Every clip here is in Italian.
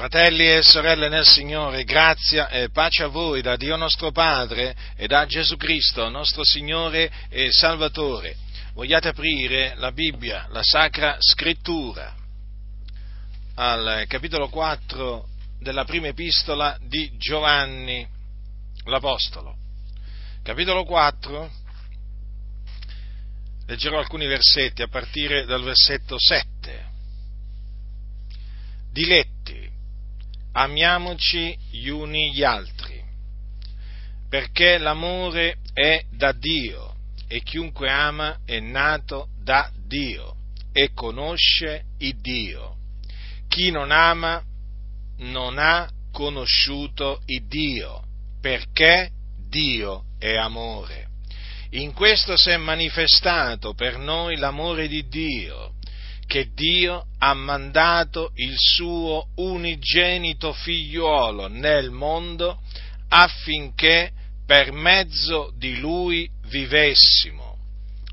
Fratelli e sorelle nel Signore, grazia e pace a voi da Dio nostro Padre e da Gesù Cristo, nostro Signore e Salvatore. Vogliate aprire la Bibbia, la Sacra Scrittura, al capitolo 4 della prima epistola di Giovanni l'Apostolo. Capitolo 4, leggerò alcuni versetti a partire dal versetto 7. Diletti, amiamoci gli uni gli altri, perché l'amore è da Dio e chiunque ama è nato da Dio e conosce il Dio. Chi non ama non ha conosciuto il Dio, perché Dio è amore. In questo si è manifestato per noi l'amore di Dio che Dio ha mandato il suo unigenito figliuolo nel mondo affinché per mezzo di lui vivessimo.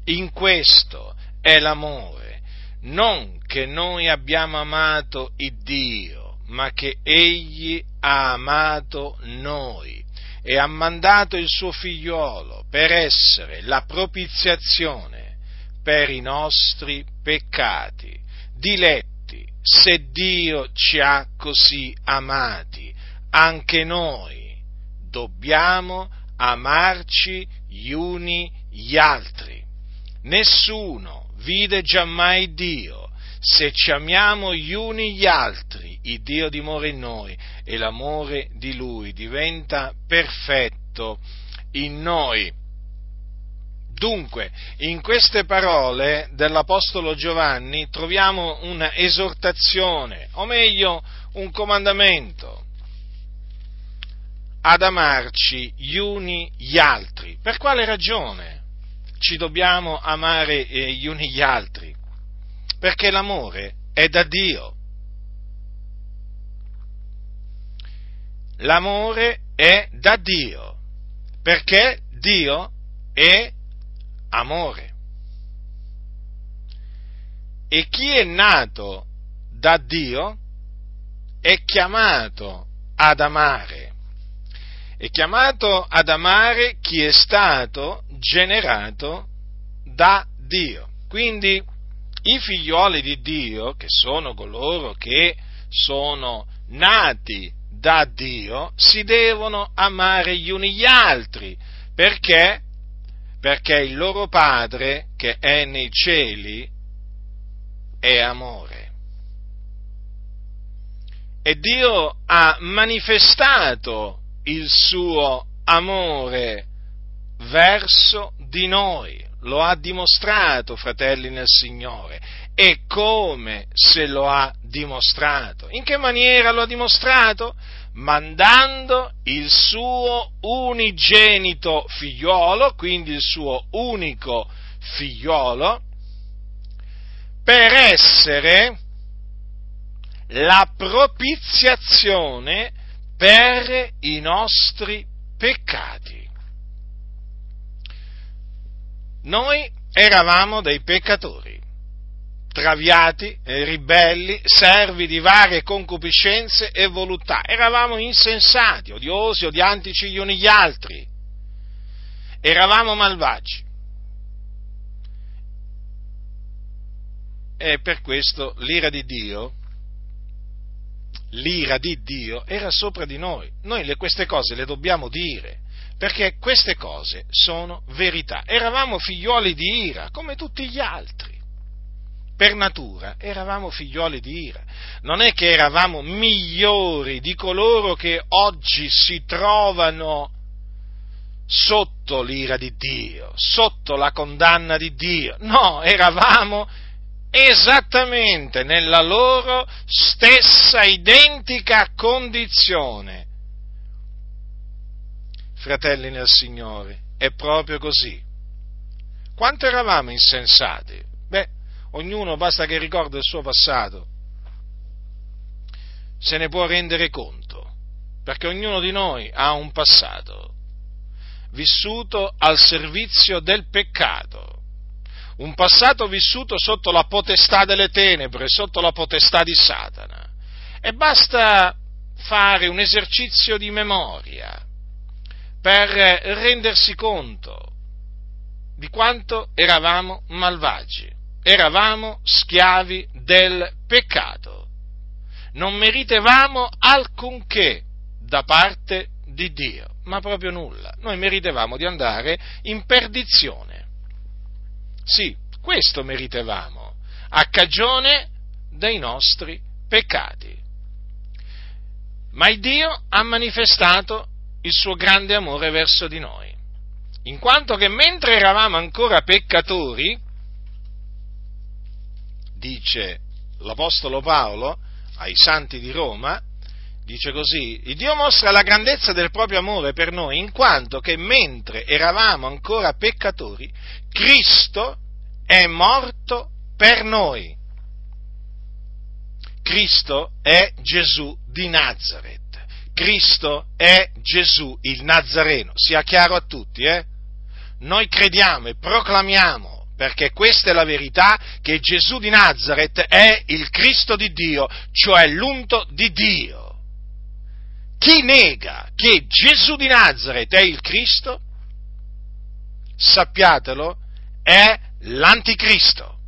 In questo è l'amore, non che noi abbiamo amato il Dio, ma che Egli ha amato noi e ha mandato il suo figliuolo per essere la propiziazione per i nostri peccati. Diletti, se Dio ci ha così amati, anche noi dobbiamo amarci gli uni gli altri. Nessuno vide giammai Dio. Se ci amiamo gli uni gli altri, il Dio dimora in noi e l'amore di Lui diventa perfetto in noi. Dunque, in queste parole dell'Apostolo Giovanni troviamo una esortazione, o meglio un comandamento, ad amarci gli uni gli altri. Per quale ragione ci dobbiamo amare eh, gli uni gli altri? Perché l'amore è da Dio. L'amore è da Dio, perché Dio è amore. E chi è nato da Dio è chiamato ad amare. È chiamato ad amare chi è stato generato da Dio. Quindi i figlioli di Dio, che sono coloro che sono nati da Dio, si devono amare gli uni gli altri, perché perché il loro Padre che è nei cieli è amore. E Dio ha manifestato il suo amore verso di noi, lo ha dimostrato, fratelli nel Signore. E come se lo ha dimostrato? In che maniera lo ha dimostrato? Mandando il suo unigenito figliolo, quindi il suo unico figliolo, per essere la propiziazione per i nostri peccati. Noi eravamo dei peccatori traviati, ribelli, servi di varie concupiscenze e voluttà. Eravamo insensati, odiosi, odiantici gli uni gli altri. Eravamo malvagi. E per questo l'ira di Dio, l'ira di Dio era sopra di noi. Noi le, queste cose le dobbiamo dire, perché queste cose sono verità. Eravamo figlioli di ira, come tutti gli altri per natura eravamo figlioli di ira, non è che eravamo migliori di coloro che oggi si trovano sotto l'ira di Dio, sotto la condanna di Dio, no, eravamo esattamente nella loro stessa identica condizione. Fratelli nel Signore, è proprio così. Quanto eravamo insensati? Ognuno basta che ricorda il suo passato, se ne può rendere conto, perché ognuno di noi ha un passato vissuto al servizio del peccato, un passato vissuto sotto la potestà delle tenebre, sotto la potestà di Satana. E basta fare un esercizio di memoria per rendersi conto di quanto eravamo malvagi, eravamo schiavi del peccato, non meritevamo alcunché da parte di Dio, ma proprio nulla, noi meritevamo di andare in perdizione. Sì, questo meritevamo, a cagione dei nostri peccati. Ma il Dio ha manifestato il suo grande amore verso di noi, in quanto che mentre eravamo ancora peccatori, dice l'Apostolo Paolo ai santi di Roma, dice così, il Dio mostra la grandezza del proprio amore per noi, in quanto che mentre eravamo ancora peccatori, Cristo è morto per noi. Cristo è Gesù di Nazareth. Cristo è Gesù il Nazareno, sia chiaro a tutti, eh? Noi crediamo e proclamiamo, perché questa è la verità, che Gesù di Nazareth è il Cristo di Dio, cioè l'unto di Dio. Chi nega che Gesù di Nazareth è il Cristo, sappiatelo, è l'anticristo,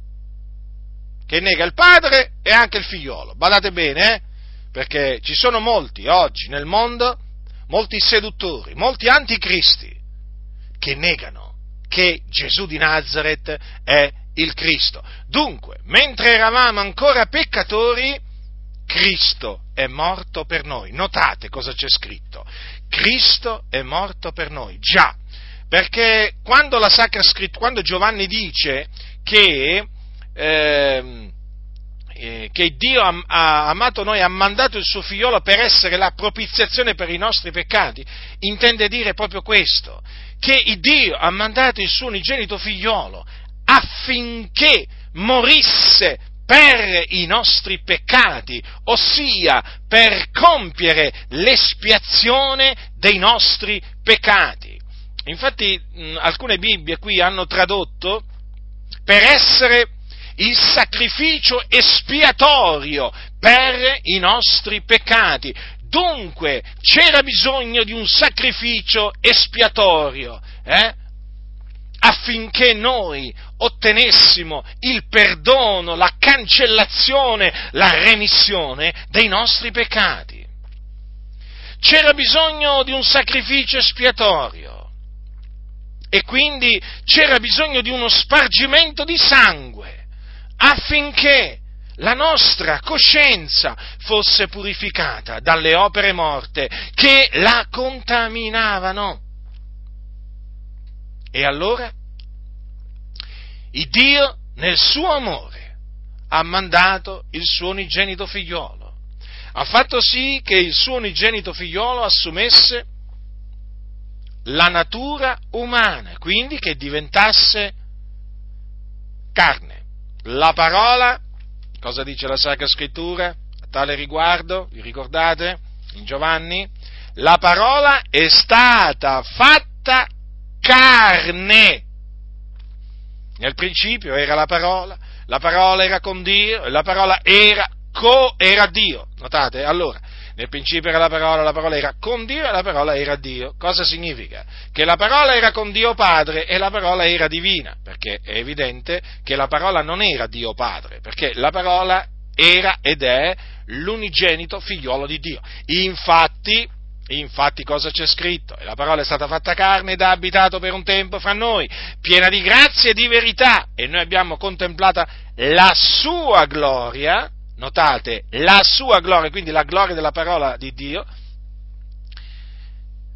che nega il padre e anche il figliolo. Badate bene, eh? perché ci sono molti oggi nel mondo, molti seduttori, molti anticristi, che negano che Gesù di Nazareth è il Cristo. Dunque, mentre eravamo ancora peccatori, Cristo è morto per noi. Notate cosa c'è scritto. Cristo è morto per noi. Già, perché quando la Sacra Scrittura, quando Giovanni dice che, eh, eh, che Dio ha, ha, amato noi, ha mandato il suo figliolo per essere la propiziazione per i nostri peccati, intende dire proprio questo, che Dio ha mandato il suo unigenito figliolo affinché morisse per i nostri peccati, ossia per compiere l'espiazione dei nostri peccati. Infatti mh, alcune Bibbie qui hanno tradotto per essere il sacrificio espiatorio per i nostri peccati. Dunque c'era bisogno di un sacrificio espiatorio eh? affinché noi ottenessimo il perdono, la cancellazione, la remissione dei nostri peccati. C'era bisogno di un sacrificio espiatorio e quindi c'era bisogno di uno spargimento di sangue affinché la nostra coscienza fosse purificata dalle opere morte che la contaminavano. E allora il Dio, nel suo amore, ha mandato il suo unigenito figliolo, ha fatto sì che il suo unigenito figliolo assumesse la natura umana, quindi che diventasse carne. La parola, cosa dice la Sacra Scrittura a tale riguardo? Vi ricordate? In Giovanni? La parola è stata fatta carne. Nel principio era la parola, la parola era con Dio la parola era, co, era Dio. Notate? Allora, nel principio era la parola, la parola era con Dio e la parola era Dio. Cosa significa? Che la parola era con Dio Padre e la parola era divina, perché è evidente che la parola non era Dio Padre, perché la parola era ed è l'unigenito figliolo di Dio. Infatti, infatti cosa c'è scritto? E la parola è stata fatta carne ed ha abitato per un tempo fra noi, piena di grazia e di verità, e noi abbiamo contemplata la sua gloria, notate, la sua gloria, quindi la gloria della parola di Dio,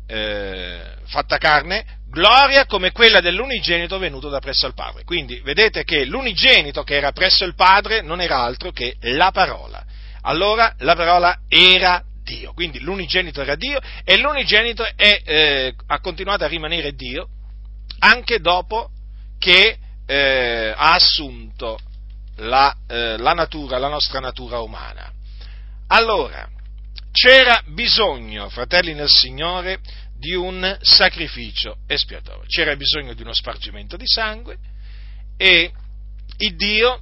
eh, fatta carne, gloria come quella dell'unigenito venuto da presso il Padre. Quindi vedete che l'unigenito che era presso il Padre non era altro che la parola. Allora la parola era Dio, quindi l'unigenito era Dio e l'unigenito è, eh, ha continuato a rimanere Dio anche dopo che eh, ha assunto la, eh, la natura, la nostra natura umana. Allora, c'era bisogno, fratelli nel Signore, di un sacrificio espiatorio, c'era bisogno di uno spargimento di sangue e il Dio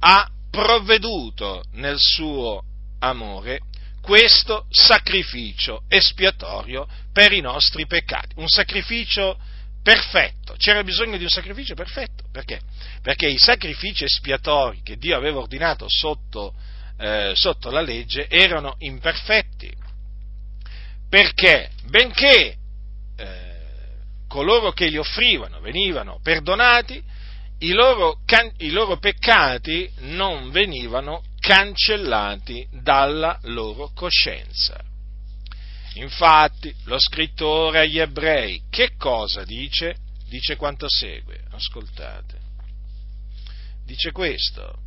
ha provveduto nel suo amore questo sacrificio espiatorio per i nostri peccati, un sacrificio perfetto. C'era bisogno di un sacrificio perfetto, perché? Perché i sacrifici espiatori che Dio aveva ordinato sotto, eh, sotto la legge erano imperfetti, perché benché eh, coloro che li offrivano venivano perdonati, i loro, can- i loro peccati non venivano cancellati dalla loro coscienza. Infatti, lo scrittore agli ebrei che cosa dice? Dice quanto segue, ascoltate. Dice questo,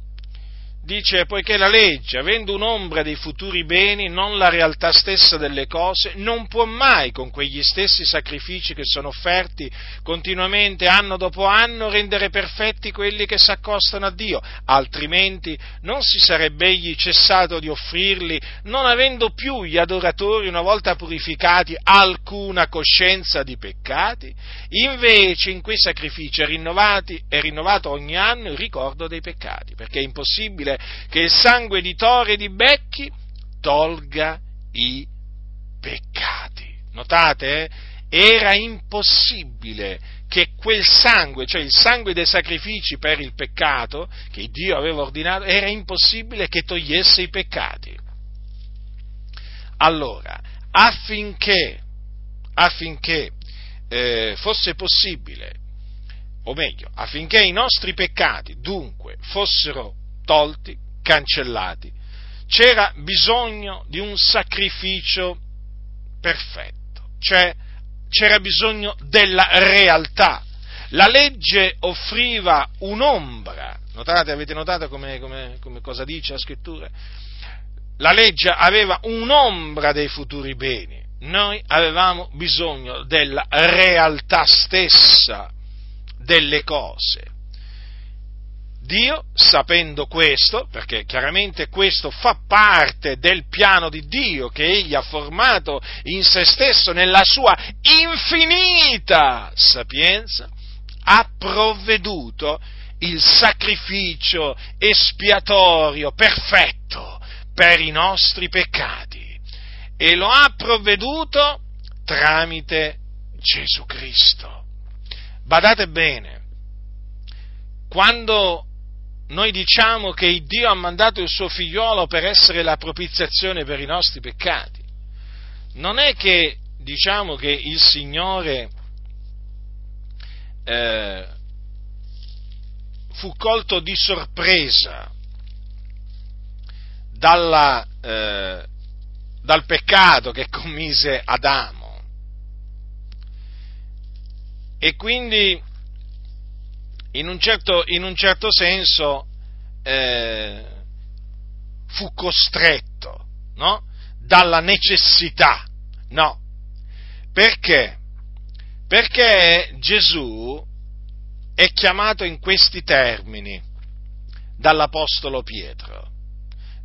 dice poiché la legge, avendo un'ombra dei futuri beni, non la realtà stessa delle cose, non può mai con quegli stessi sacrifici che sono offerti continuamente anno dopo anno rendere perfetti quelli che si accostano a Dio, altrimenti non si sarebbe egli cessato di offrirli, non avendo più gli adoratori una volta purificati alcuna coscienza di peccati, invece in quei sacrifici è, è rinnovato ogni anno il ricordo dei peccati, perché è impossibile che il sangue di tore e di becchi tolga i peccati. Notate? Eh? Era impossibile che quel sangue, cioè il sangue dei sacrifici per il peccato che Dio aveva ordinato, era impossibile che togliesse i peccati. Allora, affinché, affinché eh, fosse possibile, o meglio, affinché i nostri peccati dunque fossero tolti, cancellati. C'era bisogno di un sacrificio perfetto, cioè c'era bisogno della realtà. La legge offriva un'ombra, notate, avete notato come, come, come cosa dice la scrittura? La legge aveva un'ombra dei futuri beni, noi avevamo bisogno della realtà stessa delle cose. Dio, sapendo questo, perché chiaramente questo fa parte del piano di Dio che Egli ha formato in se stesso nella sua infinita sapienza, ha provveduto il sacrificio espiatorio perfetto per i nostri peccati e lo ha provveduto tramite Gesù Cristo. Badate bene, quando noi diciamo che Dio ha mandato il suo figliolo per essere la propiziazione per i nostri peccati. Non è che diciamo che il Signore eh, fu colto di sorpresa dalla, eh, dal peccato che commise Adamo e quindi in un certo, in un certo senso eh, fu costretto no? dalla necessità. No. Perché? Perché Gesù è chiamato in questi termini dall'Apostolo Pietro.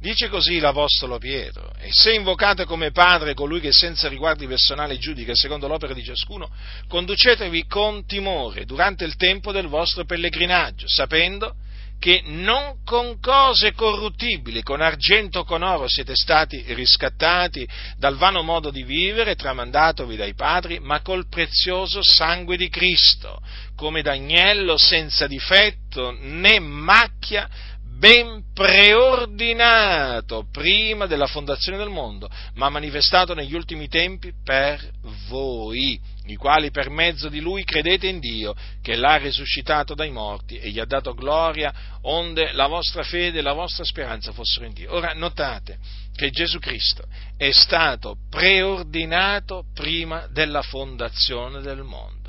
Dice così l'Apostolo Pietro, e se invocate come Padre colui che senza riguardi personali giudica secondo l'opera di ciascuno, conducetevi con timore durante il tempo del vostro pellegrinaggio, sapendo che non con cose corruttibili, con argento o con oro siete stati riscattati dal vano modo di vivere tramandatovi dai padri, ma col prezioso sangue di Cristo, come d'agnello senza difetto né macchia, ben preordinato prima della fondazione del mondo, ma manifestato negli ultimi tempi per voi, i quali per mezzo di lui credete in Dio, che l'ha risuscitato dai morti e gli ha dato gloria, onde la vostra fede e la vostra speranza fossero in Dio. Ora notate che Gesù Cristo è stato preordinato prima della fondazione del mondo.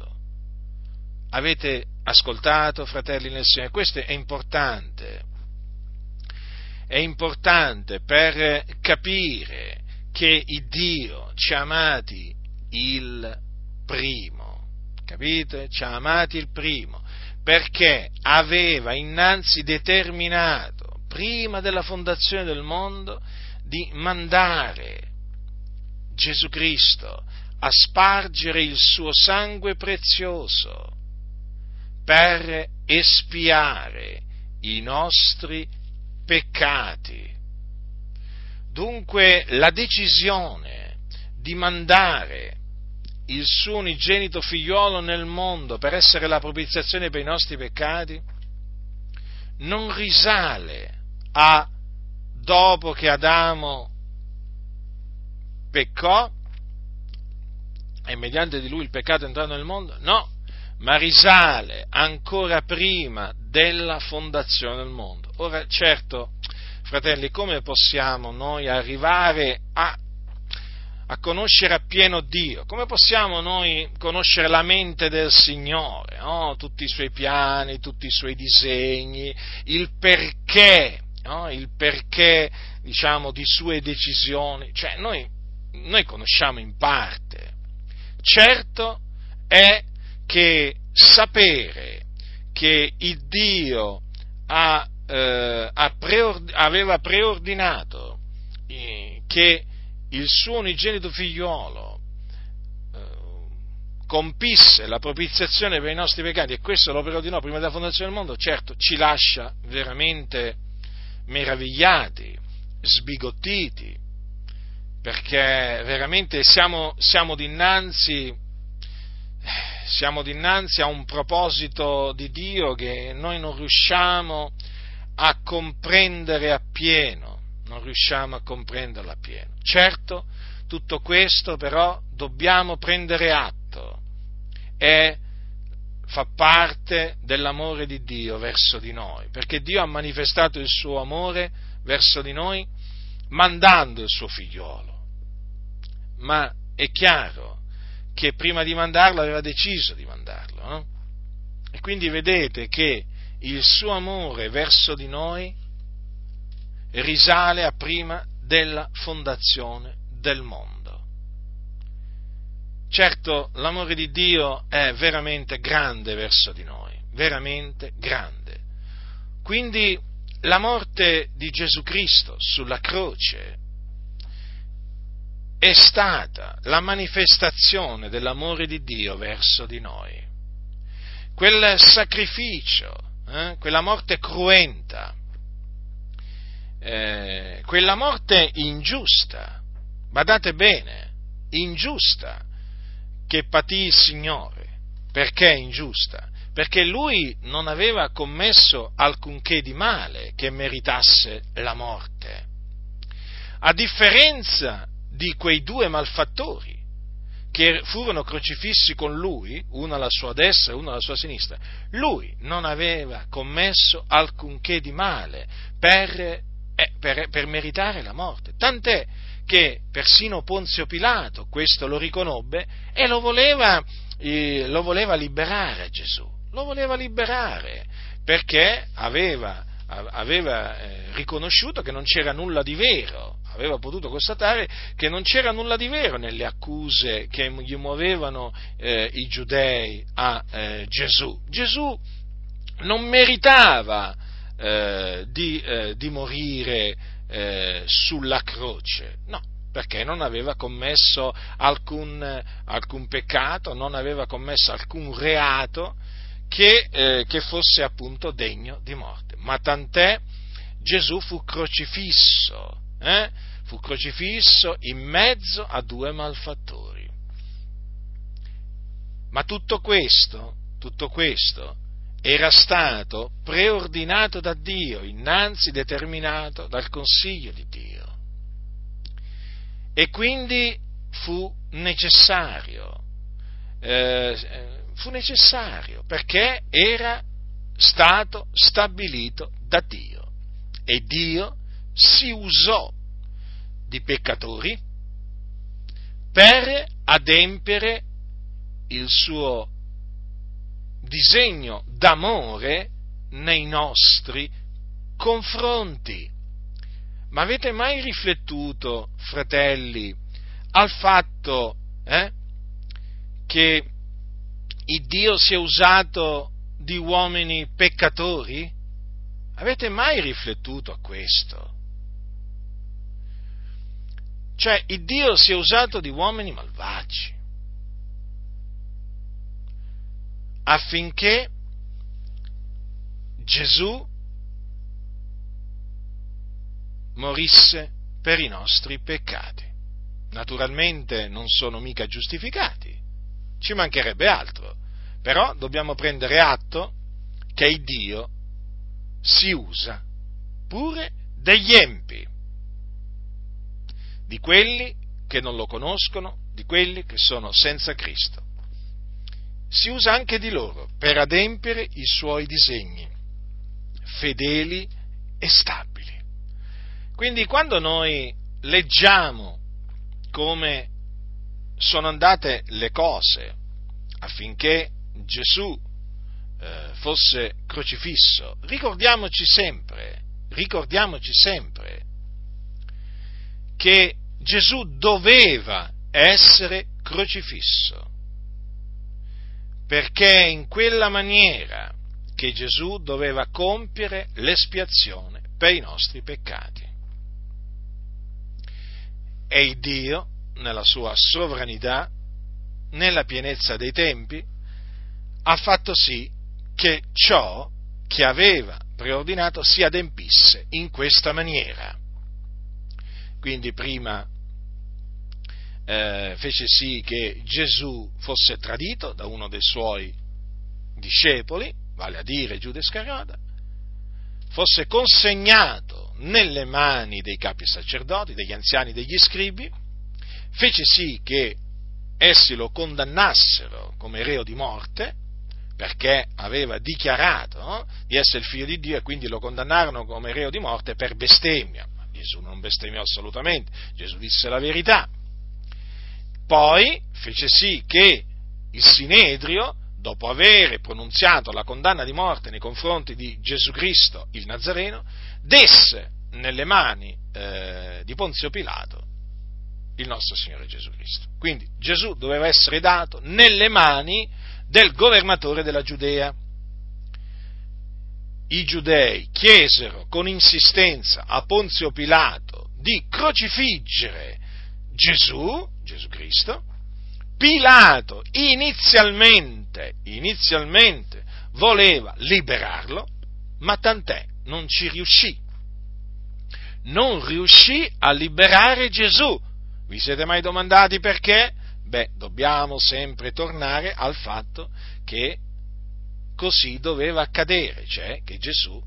Avete ascoltato, fratelli nel Signore? Questo è importante è importante per capire che il Dio ci ha amati il primo, capite? Ci ha amati il primo, perché aveva innanzi determinato, prima della fondazione del mondo, di mandare Gesù Cristo a spargere il suo sangue prezioso per espiare i nostri peccati. Dunque la decisione di mandare il suo unigenito figliuolo nel mondo per essere la propiziazione per i nostri peccati non risale a dopo che Adamo peccò e mediante di lui il peccato è entrato nel mondo? No, ma risale ancora prima della fondazione del mondo. Ora, certo, fratelli, come possiamo noi arrivare a, a conoscere appieno Dio? Come possiamo noi conoscere la mente del Signore? No? Tutti i suoi piani, tutti i suoi disegni, il perché, no? il perché, diciamo, di sue decisioni. Cioè, noi, noi conosciamo in parte. Certo è che sapere che il Dio ha, eh, preord- aveva preordinato eh, che il suo unigenito figliuolo eh, compisse la propiziazione per i nostri peccati e questo lo preordinò prima della fondazione del mondo, certo ci lascia veramente meravigliati, sbigottiti, perché veramente siamo, siamo dinanzi siamo dinanzi a un proposito di Dio che noi non riusciamo a comprendere appieno, non riusciamo a comprenderlo appieno. Certo, tutto questo però dobbiamo prendere atto e fa parte dell'amore di Dio verso di noi, perché Dio ha manifestato il suo amore verso di noi mandando il suo figliolo. Ma è chiaro che prima di mandarlo aveva deciso di mandarlo. No? E quindi vedete che il suo amore verso di noi risale a prima della fondazione del mondo. Certo, l'amore di Dio è veramente grande verso di noi, veramente grande. Quindi la morte di Gesù Cristo sulla croce è stata la manifestazione dell'amore di Dio verso di noi. Quel sacrificio, eh, quella morte cruenta, eh, quella morte ingiusta, badate bene, ingiusta, che patì il Signore. Perché ingiusta? Perché lui non aveva commesso alcunché di male che meritasse la morte. A differenza di quei due malfattori che furono crocifissi con lui, uno alla sua destra e uno alla sua sinistra, lui non aveva commesso alcunché di male per, eh, per, per meritare la morte. Tant'è che persino Ponzio Pilato questo lo riconobbe e lo voleva, eh, lo voleva liberare Gesù, lo voleva liberare perché aveva, aveva eh, riconosciuto che non c'era nulla di vero aveva potuto constatare che non c'era nulla di vero nelle accuse che gli muovevano eh, i giudei a eh, Gesù. Gesù non meritava eh, di, eh, di, morire eh, sulla croce, no, perché non aveva commesso alcun, alcun, peccato, non aveva commesso alcun reato che, che fosse appunto degno di morte. Ma tant'è Gesù fu crocifisso eh? fu crocifisso in mezzo a due malfattori. Ma tutto questo, tutto questo era stato preordinato da Dio, innanzi determinato dal consiglio di Dio. E quindi fu necessario, eh, fu necessario perché era stato stabilito da Dio. E Dio si usò di peccatori per adempiere il suo disegno d'amore nei nostri confronti. Ma avete mai riflettuto, fratelli, al fatto eh, che il Dio si è usato di uomini peccatori? Avete mai riflettuto a questo? Cioè, il Dio si è usato di uomini malvagi affinché Gesù morisse per i nostri peccati. Naturalmente non sono mica giustificati, ci mancherebbe altro, però dobbiamo prendere atto che Dio si usa pure degli empi, di quelli che non lo conoscono, di quelli che sono senza Cristo. Si usa anche di loro per adempiere i suoi disegni, fedeli e stabili. Quindi quando noi leggiamo come sono andate le cose affinché Gesù eh, fosse crocifisso, ricordiamoci sempre, ricordiamoci sempre che Gesù doveva essere crocifisso, perché in quella maniera che Gesù doveva compiere l'espiazione per i nostri peccati. E il Dio, nella sua sovranità, nella pienezza dei tempi, ha fatto sì che ciò che aveva preordinato si adempisse in questa maniera. Quindi prima eh, fece sì che Gesù fosse tradito da uno dei suoi discepoli, vale a dire Giuda Iscariota, fosse consegnato nelle mani dei capi sacerdoti, degli anziani degli scribi, fece sì che essi lo condannassero come reo di morte, perché aveva dichiarato no, di essere il figlio di Dio e quindi lo condannarono come reo di morte per bestemmia. Ma Gesù non bestemmiò assolutamente, Gesù disse la verità. Poi fece sì che il Sinedrio, dopo aver pronunziato la condanna di morte nei confronti di Gesù Cristo, il Nazareno, desse nelle mani eh, di Ponzio Pilato il nostro Signore Gesù Cristo. Quindi Gesù doveva essere dato nelle mani del governatore della Giudea. I giudei chiesero con insistenza a Ponzio Pilato di crocifiggere Gesù, Gesù Cristo, Pilato inizialmente, inizialmente voleva liberarlo, ma tant'è, non ci riuscì. Non riuscì a liberare Gesù. Vi siete mai domandati perché? Beh, dobbiamo sempre tornare al fatto che così doveva accadere, cioè che Gesù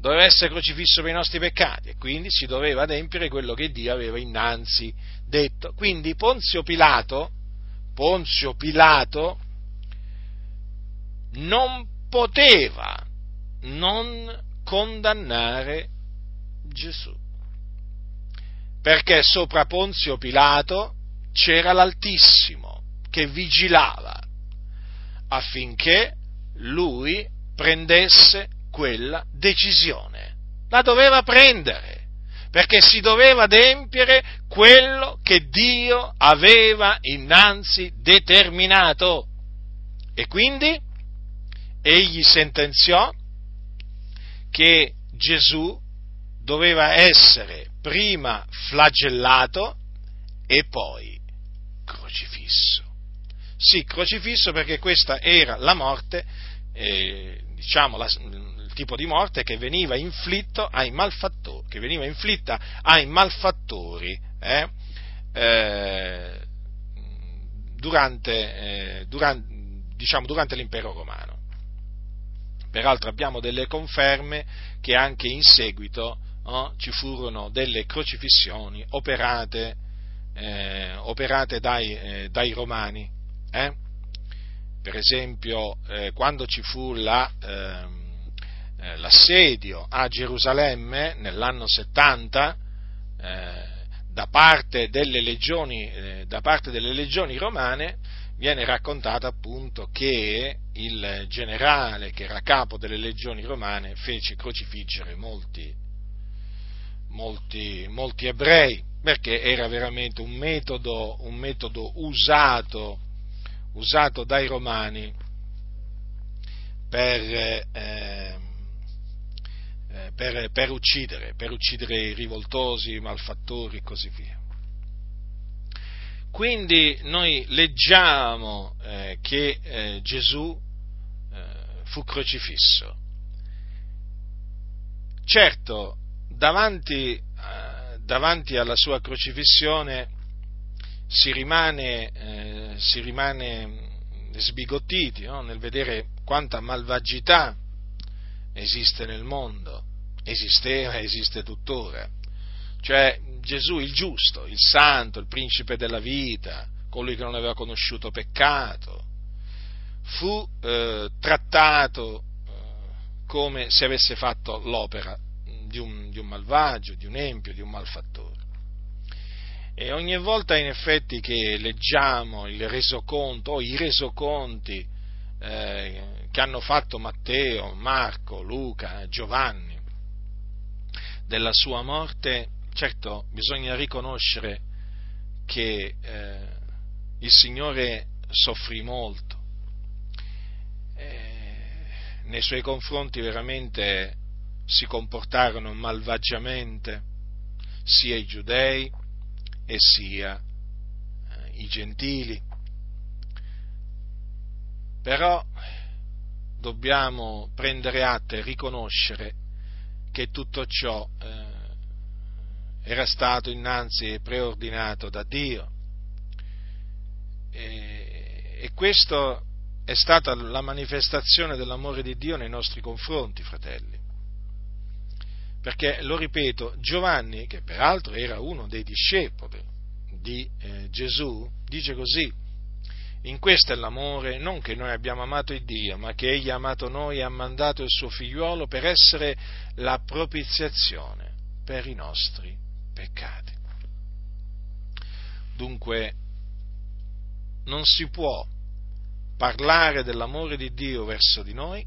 doveva essere crocifisso per i nostri peccati e quindi si doveva adempiere quello che Dio aveva innanzi detto. Quindi Ponzio Pilato, Ponzio Pilato non poteva non condannare Gesù. Perché sopra Ponzio Pilato c'era l'Altissimo che vigilava affinché lui prendesse quella decisione. La doveva prendere, perché si doveva adempiere quello che Dio aveva innanzi determinato. E quindi egli sentenziò che Gesù doveva essere prima flagellato e poi crocifisso. Sì, crocifisso perché questa era la morte, eh, diciamo, la, il tipo di morte che veniva, che veniva inflitta ai malfattori eh, eh, durante, durante, diciamo, durante l'impero romano. Peraltro abbiamo delle conferme che anche in seguito oh, ci furono delle crocifissioni operate, eh, operate dai, eh, dai romani eh? Per esempio, eh, quando ci fu la, ehm, eh, l'assedio a Gerusalemme nell'anno 70, eh, da parte, legioni, da parte delle legioni romane, viene raccontato appunto che il generale che era capo delle legioni romane fece crocifiggere molti, molti, molti ebrei, perché era veramente un metodo, un metodo usato usato dai romani per, eh, eh, per, per, uccidere, per uccidere i rivoltosi, i malfattori e così via. Quindi noi leggiamo eh, che eh, Gesù eh, fu crocifisso. Certo, davanti, davanti alla sua crocifissione si rimane, eh, si rimane sbigottiti no? nel vedere quanta malvagità esiste nel mondo, esisteva e esiste tuttora. Cioè Gesù il giusto, il santo, il principe della vita, colui che non aveva conosciuto peccato, fu eh, trattato eh, come se avesse fatto l'opera di un, di un malvagio, di un empio, di un malfattore. E ogni volta in effetti che leggiamo il resoconto o i resoconti eh, che hanno fatto Matteo, Marco, Luca, Giovanni della sua morte, certo bisogna riconoscere che eh, il Signore soffrì molto. Eh, nei suoi confronti veramente si comportarono malvagiamente sia i giudei e sia eh, i gentili. Però dobbiamo prendere atto e riconoscere che tutto ciò eh, era stato innanzi preordinato da Dio. E, e questa è stata la manifestazione dell'amore di Dio nei nostri confronti, fratelli. Perché, lo ripeto, Giovanni, che peraltro era uno dei discepoli di eh, Gesù, dice così, in questo è l'amore, non che noi abbiamo amato il Dio, ma che Egli ha amato noi e ha mandato il suo figliuolo per essere la propiziazione per i nostri peccati. Dunque, non si può parlare dell'amore di Dio verso di noi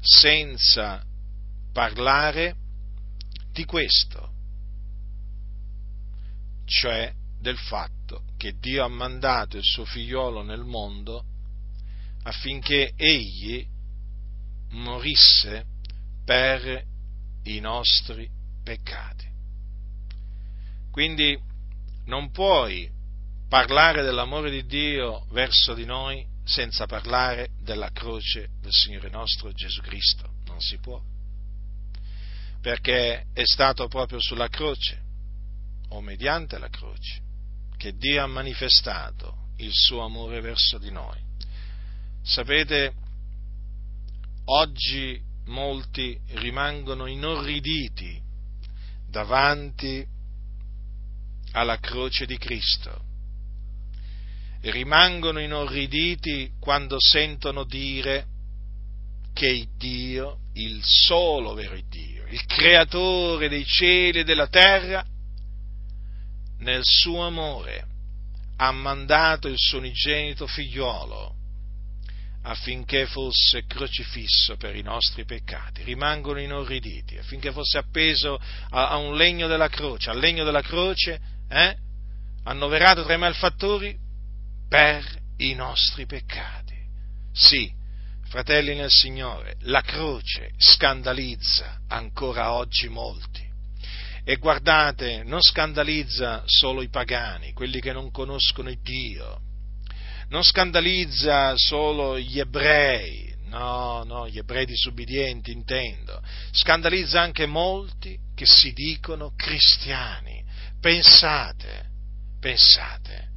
senza parlare di questo, cioè del fatto che Dio ha mandato il suo figliolo nel mondo affinché egli morisse per i nostri peccati. Quindi non puoi parlare dell'amore di Dio verso di noi senza parlare della croce del Signore nostro Gesù Cristo. Non si può perché è stato proprio sulla croce o mediante la croce che Dio ha manifestato il suo amore verso di noi. Sapete, oggi molti rimangono inorriditi davanti alla croce di Cristo. Rimangono inorriditi quando sentono dire che Dio, il solo vero Dio, il creatore dei cieli e della terra, nel suo amore ha mandato il suo unigenito figliolo affinché fosse crocifisso per i nostri peccati, rimangono inorriditi, affinché fosse appeso a, a un legno della croce, al legno della croce, eh, annoverato tra i malfattori per i nostri peccati. Sì, Fratelli nel Signore, la croce scandalizza ancora oggi molti. E guardate, non scandalizza solo i pagani, quelli che non conoscono il Dio, non scandalizza solo gli ebrei, no, no, gli ebrei disubbidienti intendo, scandalizza anche molti che si dicono cristiani. Pensate, pensate,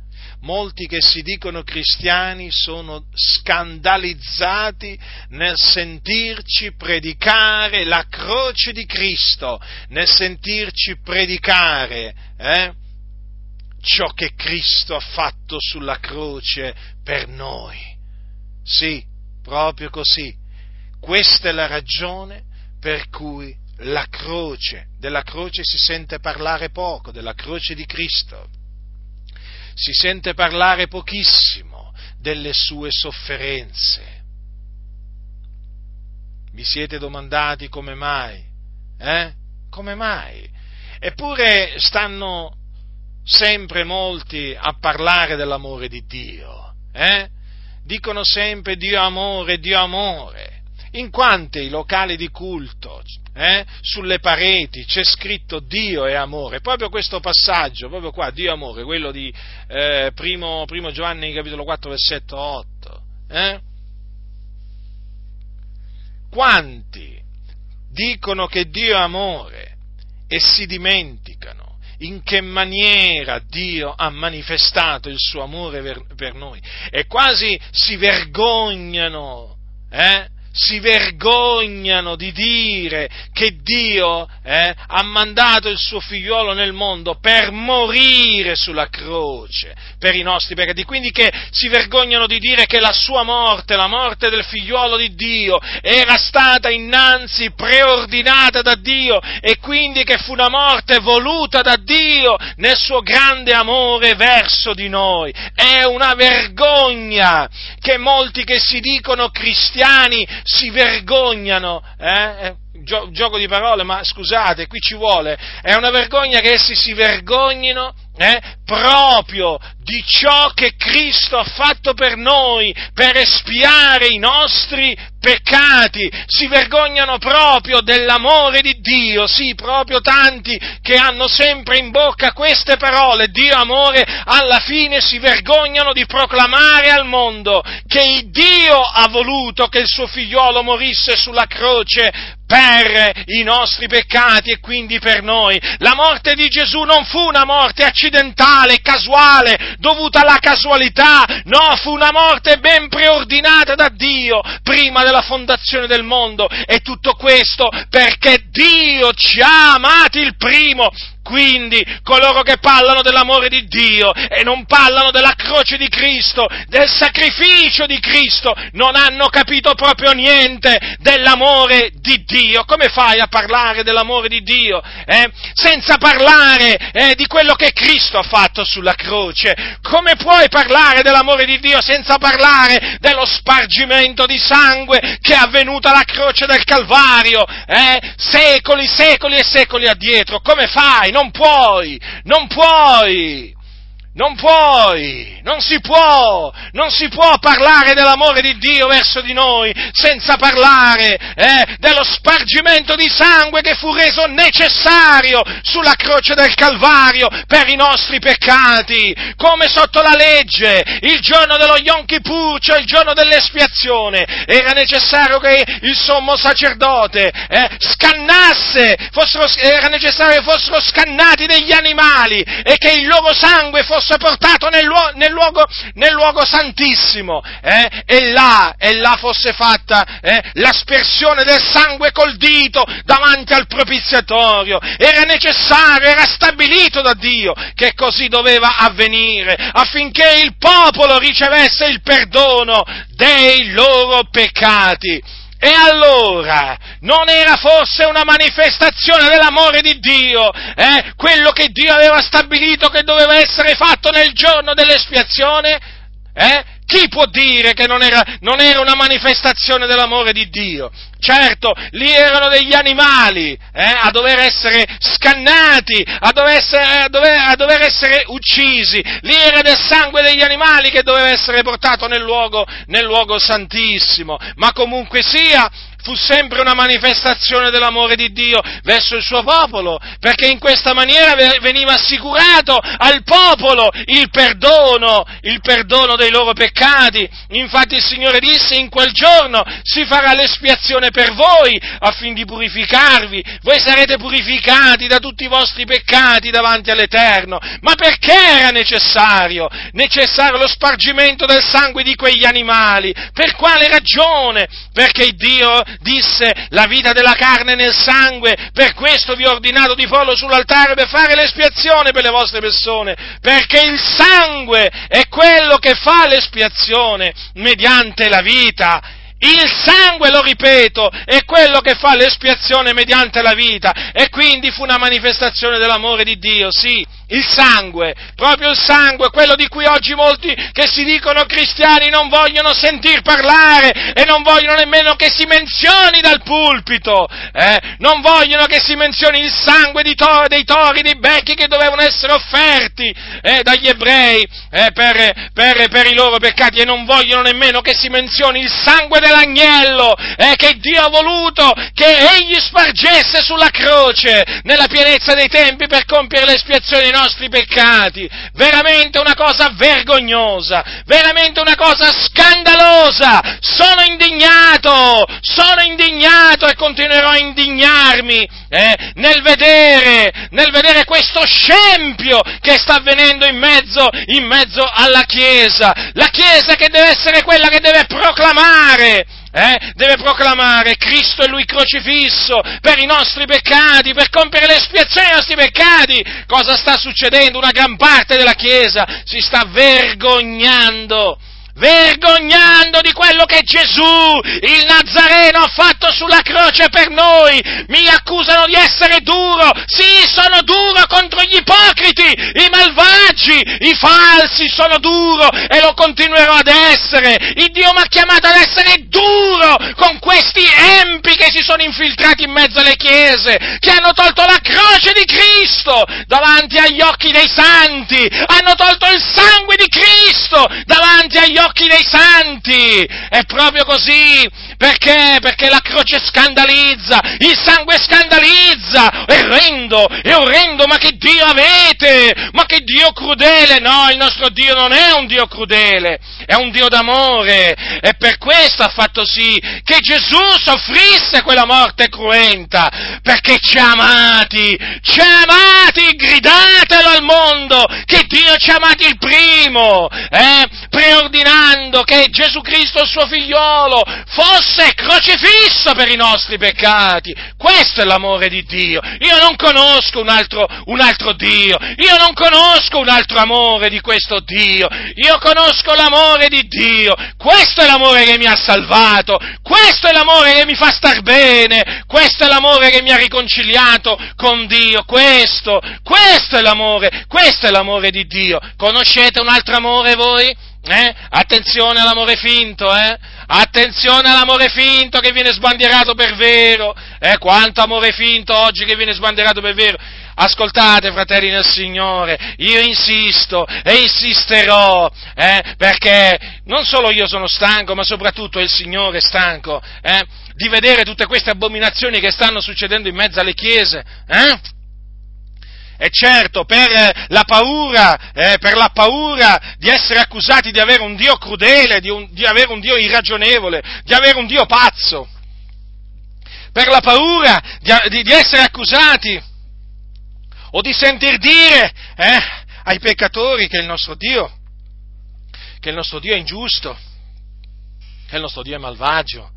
molti che si dicono cristiani sono scandalizzati nel sentirci predicare la croce di Cristo, nel sentirci predicare eh, ciò che Cristo ha fatto sulla croce per noi. Sì, proprio così. Questa è la ragione per cui la croce, della croce si sente parlare poco, della croce di Cristo si sente parlare pochissimo delle sue sofferenze. Vi siete domandati come mai? Eh? Come mai? Eppure stanno sempre molti a parlare dell'amore di Dio. Eh? Dicono sempre Dio amore, Dio amore. In quanti locali di culto eh, sulle pareti c'è scritto Dio è amore, proprio questo passaggio, proprio qua, Dio è amore, quello di eh, primo, primo, Giovanni capitolo 4 versetto 8. Eh? Quanti dicono che Dio è amore e si dimenticano in che maniera Dio ha manifestato il suo amore per noi e quasi si vergognano, eh? Si vergognano di dire che Dio eh, ha mandato il suo figliuolo nel mondo per morire sulla croce per i nostri peccati, quindi che si vergognano di dire che la sua morte, la morte del figliuolo di Dio, era stata innanzi preordinata da Dio e quindi che fu una morte voluta da Dio nel suo grande amore verso di noi. È una vergogna che molti che si dicono cristiani si vergognano, eh? Eh gioco di parole, ma scusate, qui ci vuole, è una vergogna che essi si vergognino eh, proprio di ciò che Cristo ha fatto per noi, per espiare i nostri peccati, si vergognano proprio dell'amore di Dio, sì, proprio tanti che hanno sempre in bocca queste parole, Dio amore, alla fine si vergognano di proclamare al mondo che Dio ha voluto che il suo figliolo morisse sulla croce per i nostri peccati e quindi per noi. La morte di Gesù non fu una morte accidentale, casuale, dovuta alla casualità, no, fu una morte ben preordinata da Dio prima della fondazione del mondo e tutto questo perché Dio ci ha amati il primo quindi coloro che parlano dell'amore di Dio e non parlano della croce di Cristo, del sacrificio di Cristo, non hanno capito proprio niente dell'amore di Dio. Come fai a parlare dell'amore di Dio? Eh? Senza parlare eh, di quello che Cristo ha fatto sulla croce. Come puoi parlare dell'amore di Dio senza parlare dello spargimento di sangue che è avvenuto alla croce del Calvario? Eh? Secoli, secoli e secoli addietro. Come fai? Non puoi, non puoi. Non puoi, non si può, non si può parlare dell'amore di Dio verso di noi senza parlare eh, dello spargimento di sangue che fu reso necessario sulla croce del Calvario per i nostri peccati, come sotto la legge, il giorno dello Yom Kippur, cioè il giorno dell'espiazione, era necessario che il sommo sacerdote eh, scannasse, fossero, era necessario che fossero scannati degli animali e che il loro sangue fosse fosse portato nel luogo, nel luogo, nel luogo santissimo eh, e, là, e, là, fosse fatta eh, l'aspersione del sangue col dito davanti al propiziatorio. Era necessario, era stabilito da Dio che così doveva avvenire affinché il popolo ricevesse il perdono dei loro peccati. E allora, non era forse una manifestazione dell'amore di Dio, eh? quello che Dio aveva stabilito che doveva essere fatto nel giorno dell'espiazione? Eh? Chi può dire che non era, non era, una manifestazione dell'amore di Dio? Certo, lì erano degli animali eh, a dover essere scannati, a dover essere, a, dover, a dover, essere, uccisi, lì era del sangue degli animali che doveva essere portato nel luogo, nel luogo santissimo, ma comunque sia, fu sempre una manifestazione dell'amore di Dio verso il suo popolo, perché in questa maniera veniva assicurato al popolo il perdono, il perdono dei loro peccati. Infatti il Signore disse in quel giorno si farà l'espiazione per voi affin di purificarvi, voi sarete purificati da tutti i vostri peccati davanti all'Eterno. Ma perché era necessario? Necessario lo spargimento del sangue di quegli animali. Per quale ragione? Perché Dio disse la vita della carne nel sangue, per questo vi ho ordinato di porlo sull'altare per fare l'espiazione per le vostre persone, perché il sangue è quello che fa l'espiazione mediante la vita. Il sangue, lo ripeto, è quello che fa l'espiazione mediante la vita e quindi fu una manifestazione dell'amore di Dio, sì, il sangue, proprio il sangue, quello di cui oggi molti che si dicono cristiani non vogliono sentir parlare e non vogliono nemmeno che si menzioni dal pulpito, eh? non vogliono che si menzioni il sangue tori, dei tori, dei becchi che dovevano essere offerti eh, dagli ebrei eh, per, per, per, i loro peccati e non vogliono nemmeno che si menzioni il sangue dell'agnello eh, che Dio ha voluto che egli spargesse sulla croce nella pienezza dei tempi per compiere l'espiazione nostri peccati, veramente una cosa vergognosa, veramente una cosa scandalosa. Sono indignato, sono indignato e continuerò a indignarmi eh, nel, vedere, nel vedere questo scempio che sta avvenendo in mezzo, in mezzo alla Chiesa. La Chiesa che deve essere quella che deve proclamare eh, deve proclamare Cristo è Lui crocifisso per i nostri peccati, per compiere l'espiazione dei nostri peccati. Cosa sta succedendo? Una gran parte della Chiesa si sta vergognando vergognando di quello che Gesù, il Nazareno, ha fatto sulla croce per noi. Mi accusano di essere duro. Sì, sono duro contro gli ipocriti, i malvagi, i falsi, sono duro e lo continuerò ad essere. Il Dio mi ha chiamato ad essere duro con questi empi che si sono infiltrati in mezzo alle chiese, che hanno tolto la croce di Cristo davanti agli occhi dei santi, hanno tolto il sangue di Cristo davanti agli occhi occhi dei santi. È proprio così. Perché? Perché la croce scandalizza, il sangue scandalizza. È orrendo, è orrendo, ma che Dio avete? Ma che Dio crudele? No, il nostro Dio non è un Dio crudele, è un Dio d'amore. E per questo ha fatto sì che Gesù soffrisse quella morte cruenta. Perché ci ha amati, ci ha amati, gridatelo al mondo, che Dio ci ha amati il primo, eh? preordinato ordinando che Gesù Cristo, il suo figliolo, fosse crocifisso per i nostri peccati. Questo è l'amore di Dio. Io non conosco un altro, un altro Dio, io non conosco un altro amore di questo Dio, io conosco l'amore di Dio. Questo è l'amore che mi ha salvato, questo è l'amore che mi fa star bene, questo è l'amore che mi ha riconciliato con Dio, questo, questo è l'amore, questo è l'amore di Dio. Conoscete un altro amore voi? Eh? Attenzione all'amore finto, eh? Attenzione all'amore finto che viene sbandierato per vero. Eh? Quanto amore finto oggi che viene sbandierato per vero. Ascoltate, fratelli nel Signore, io insisto e insisterò, eh? perché non solo io sono stanco, ma soprattutto il Signore è stanco, eh? di vedere tutte queste abominazioni che stanno succedendo in mezzo alle chiese, eh? E certo, per la paura, eh, per la paura di essere accusati di avere un Dio crudele, di, un, di avere un Dio irragionevole, di avere un Dio pazzo, per la paura di, di, di essere accusati o di sentir dire eh, ai peccatori che il nostro Dio, che il nostro Dio è ingiusto, che il nostro Dio è malvagio.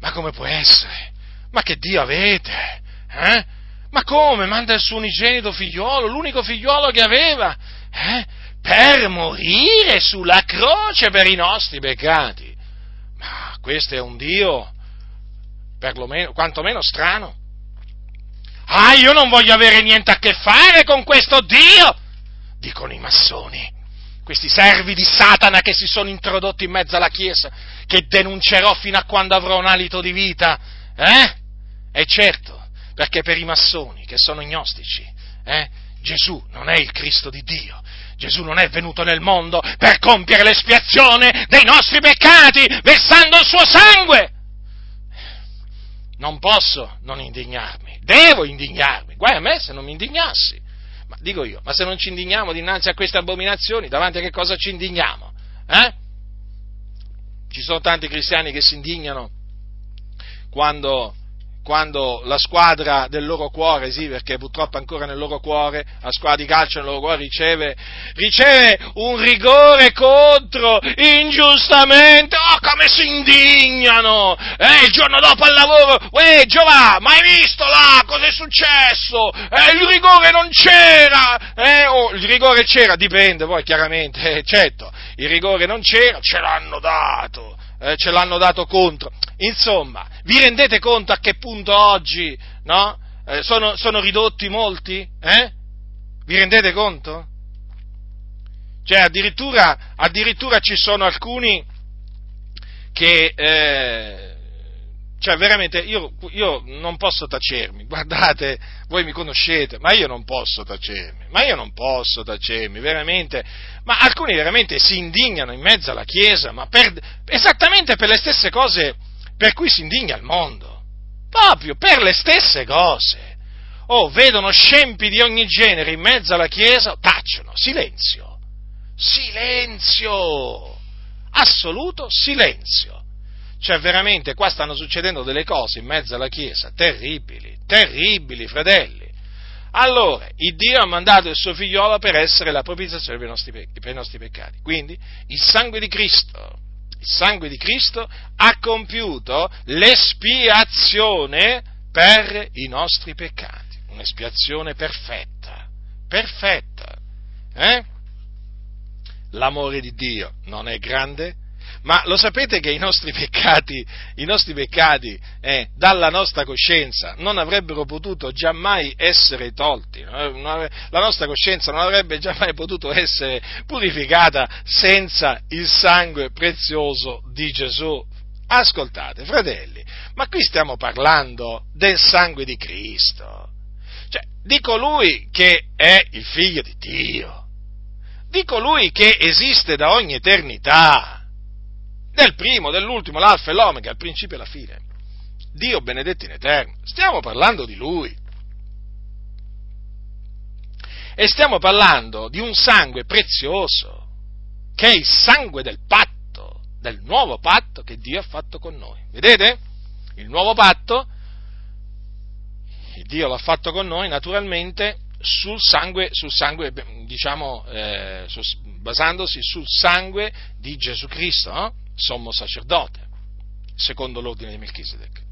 Ma come può essere? Ma che Dio avete? Eh? Ma come? Manda il suo unigenito figliolo, l'unico figliolo che aveva, eh? per morire sulla croce per i nostri peccati. Ma questo è un Dio, perlomeno, quantomeno strano. Ah, io non voglio avere niente a che fare con questo Dio, dicono i massoni, questi servi di Satana che si sono introdotti in mezzo alla Chiesa, che denuncerò fino a quando avrò un alito di vita. Eh? E certo, perché per i massoni, che sono gnostici, eh, Gesù non è il Cristo di Dio. Gesù non è venuto nel mondo per compiere l'espiazione dei nostri peccati, versando il suo sangue. Non posso non indignarmi, devo indignarmi. Guai a me se non mi indignassi. Ma dico io, ma se non ci indigniamo dinanzi a queste abominazioni, davanti a che cosa ci indigniamo? Eh? Ci sono tanti cristiani che si indignano quando quando la squadra del loro cuore, sì, perché purtroppo ancora nel loro cuore, la squadra di calcio nel loro cuore riceve, riceve un rigore contro, ingiustamente, oh come si indignano, eh, il giorno dopo al lavoro, uè Giovanni, ma hai visto là, cosa è successo? Eh, il rigore non c'era, eh, oh, il rigore c'era, dipende poi chiaramente, eh, certo, il rigore non c'era, ce l'hanno dato, eh, ce l'hanno dato contro. Insomma, vi rendete conto a che punto oggi no? eh, sono, sono, ridotti molti? Eh? Vi rendete conto? Cioè, addirittura, addirittura ci sono alcuni che eh, cioè, veramente, io, io, non posso tacermi, guardate, voi mi conoscete, ma io non posso tacermi, ma io non posso tacermi, veramente, ma alcuni veramente si indignano in mezzo alla Chiesa, ma per, esattamente per le stesse cose per cui si indigna il mondo, proprio per le stesse cose. Oh, vedono scempi di ogni genere in mezzo alla Chiesa, tacciono, silenzio, silenzio, assoluto silenzio Cioè, veramente, qua stanno succedendo delle cose in mezzo alla Chiesa, terribili, terribili, fratelli. Allora, il Dio ha mandato il suo figliolo per essere la propiziazione per per i nostri peccati. Quindi, il sangue di Cristo, il sangue di Cristo ha compiuto l'espiazione per i nostri peccati. Un'espiazione perfetta, perfetta. Eh? L'amore di Dio non è grande? Ma lo sapete che i nostri peccati, i nostri peccati eh, dalla nostra coscienza non avrebbero potuto giammai essere tolti, la nostra coscienza non avrebbe giammai potuto essere purificata senza il sangue prezioso di Gesù. Ascoltate, fratelli, ma qui stiamo parlando del sangue di Cristo, cioè di colui che è il figlio di Dio, di colui che esiste da ogni eternità del primo, dell'ultimo, l'alfa e l'omega, il principio e la fine. Dio benedetto in eterno. Stiamo parlando di Lui. E stiamo parlando di un sangue prezioso, che è il sangue del patto, del nuovo patto che Dio ha fatto con noi. Vedete? Il nuovo patto, Dio l'ha fatto con noi naturalmente sul sangue, sul sangue diciamo, eh, basandosi sul sangue di Gesù Cristo. No? Sommo sacerdote, secondo l'ordine di Melchisedec,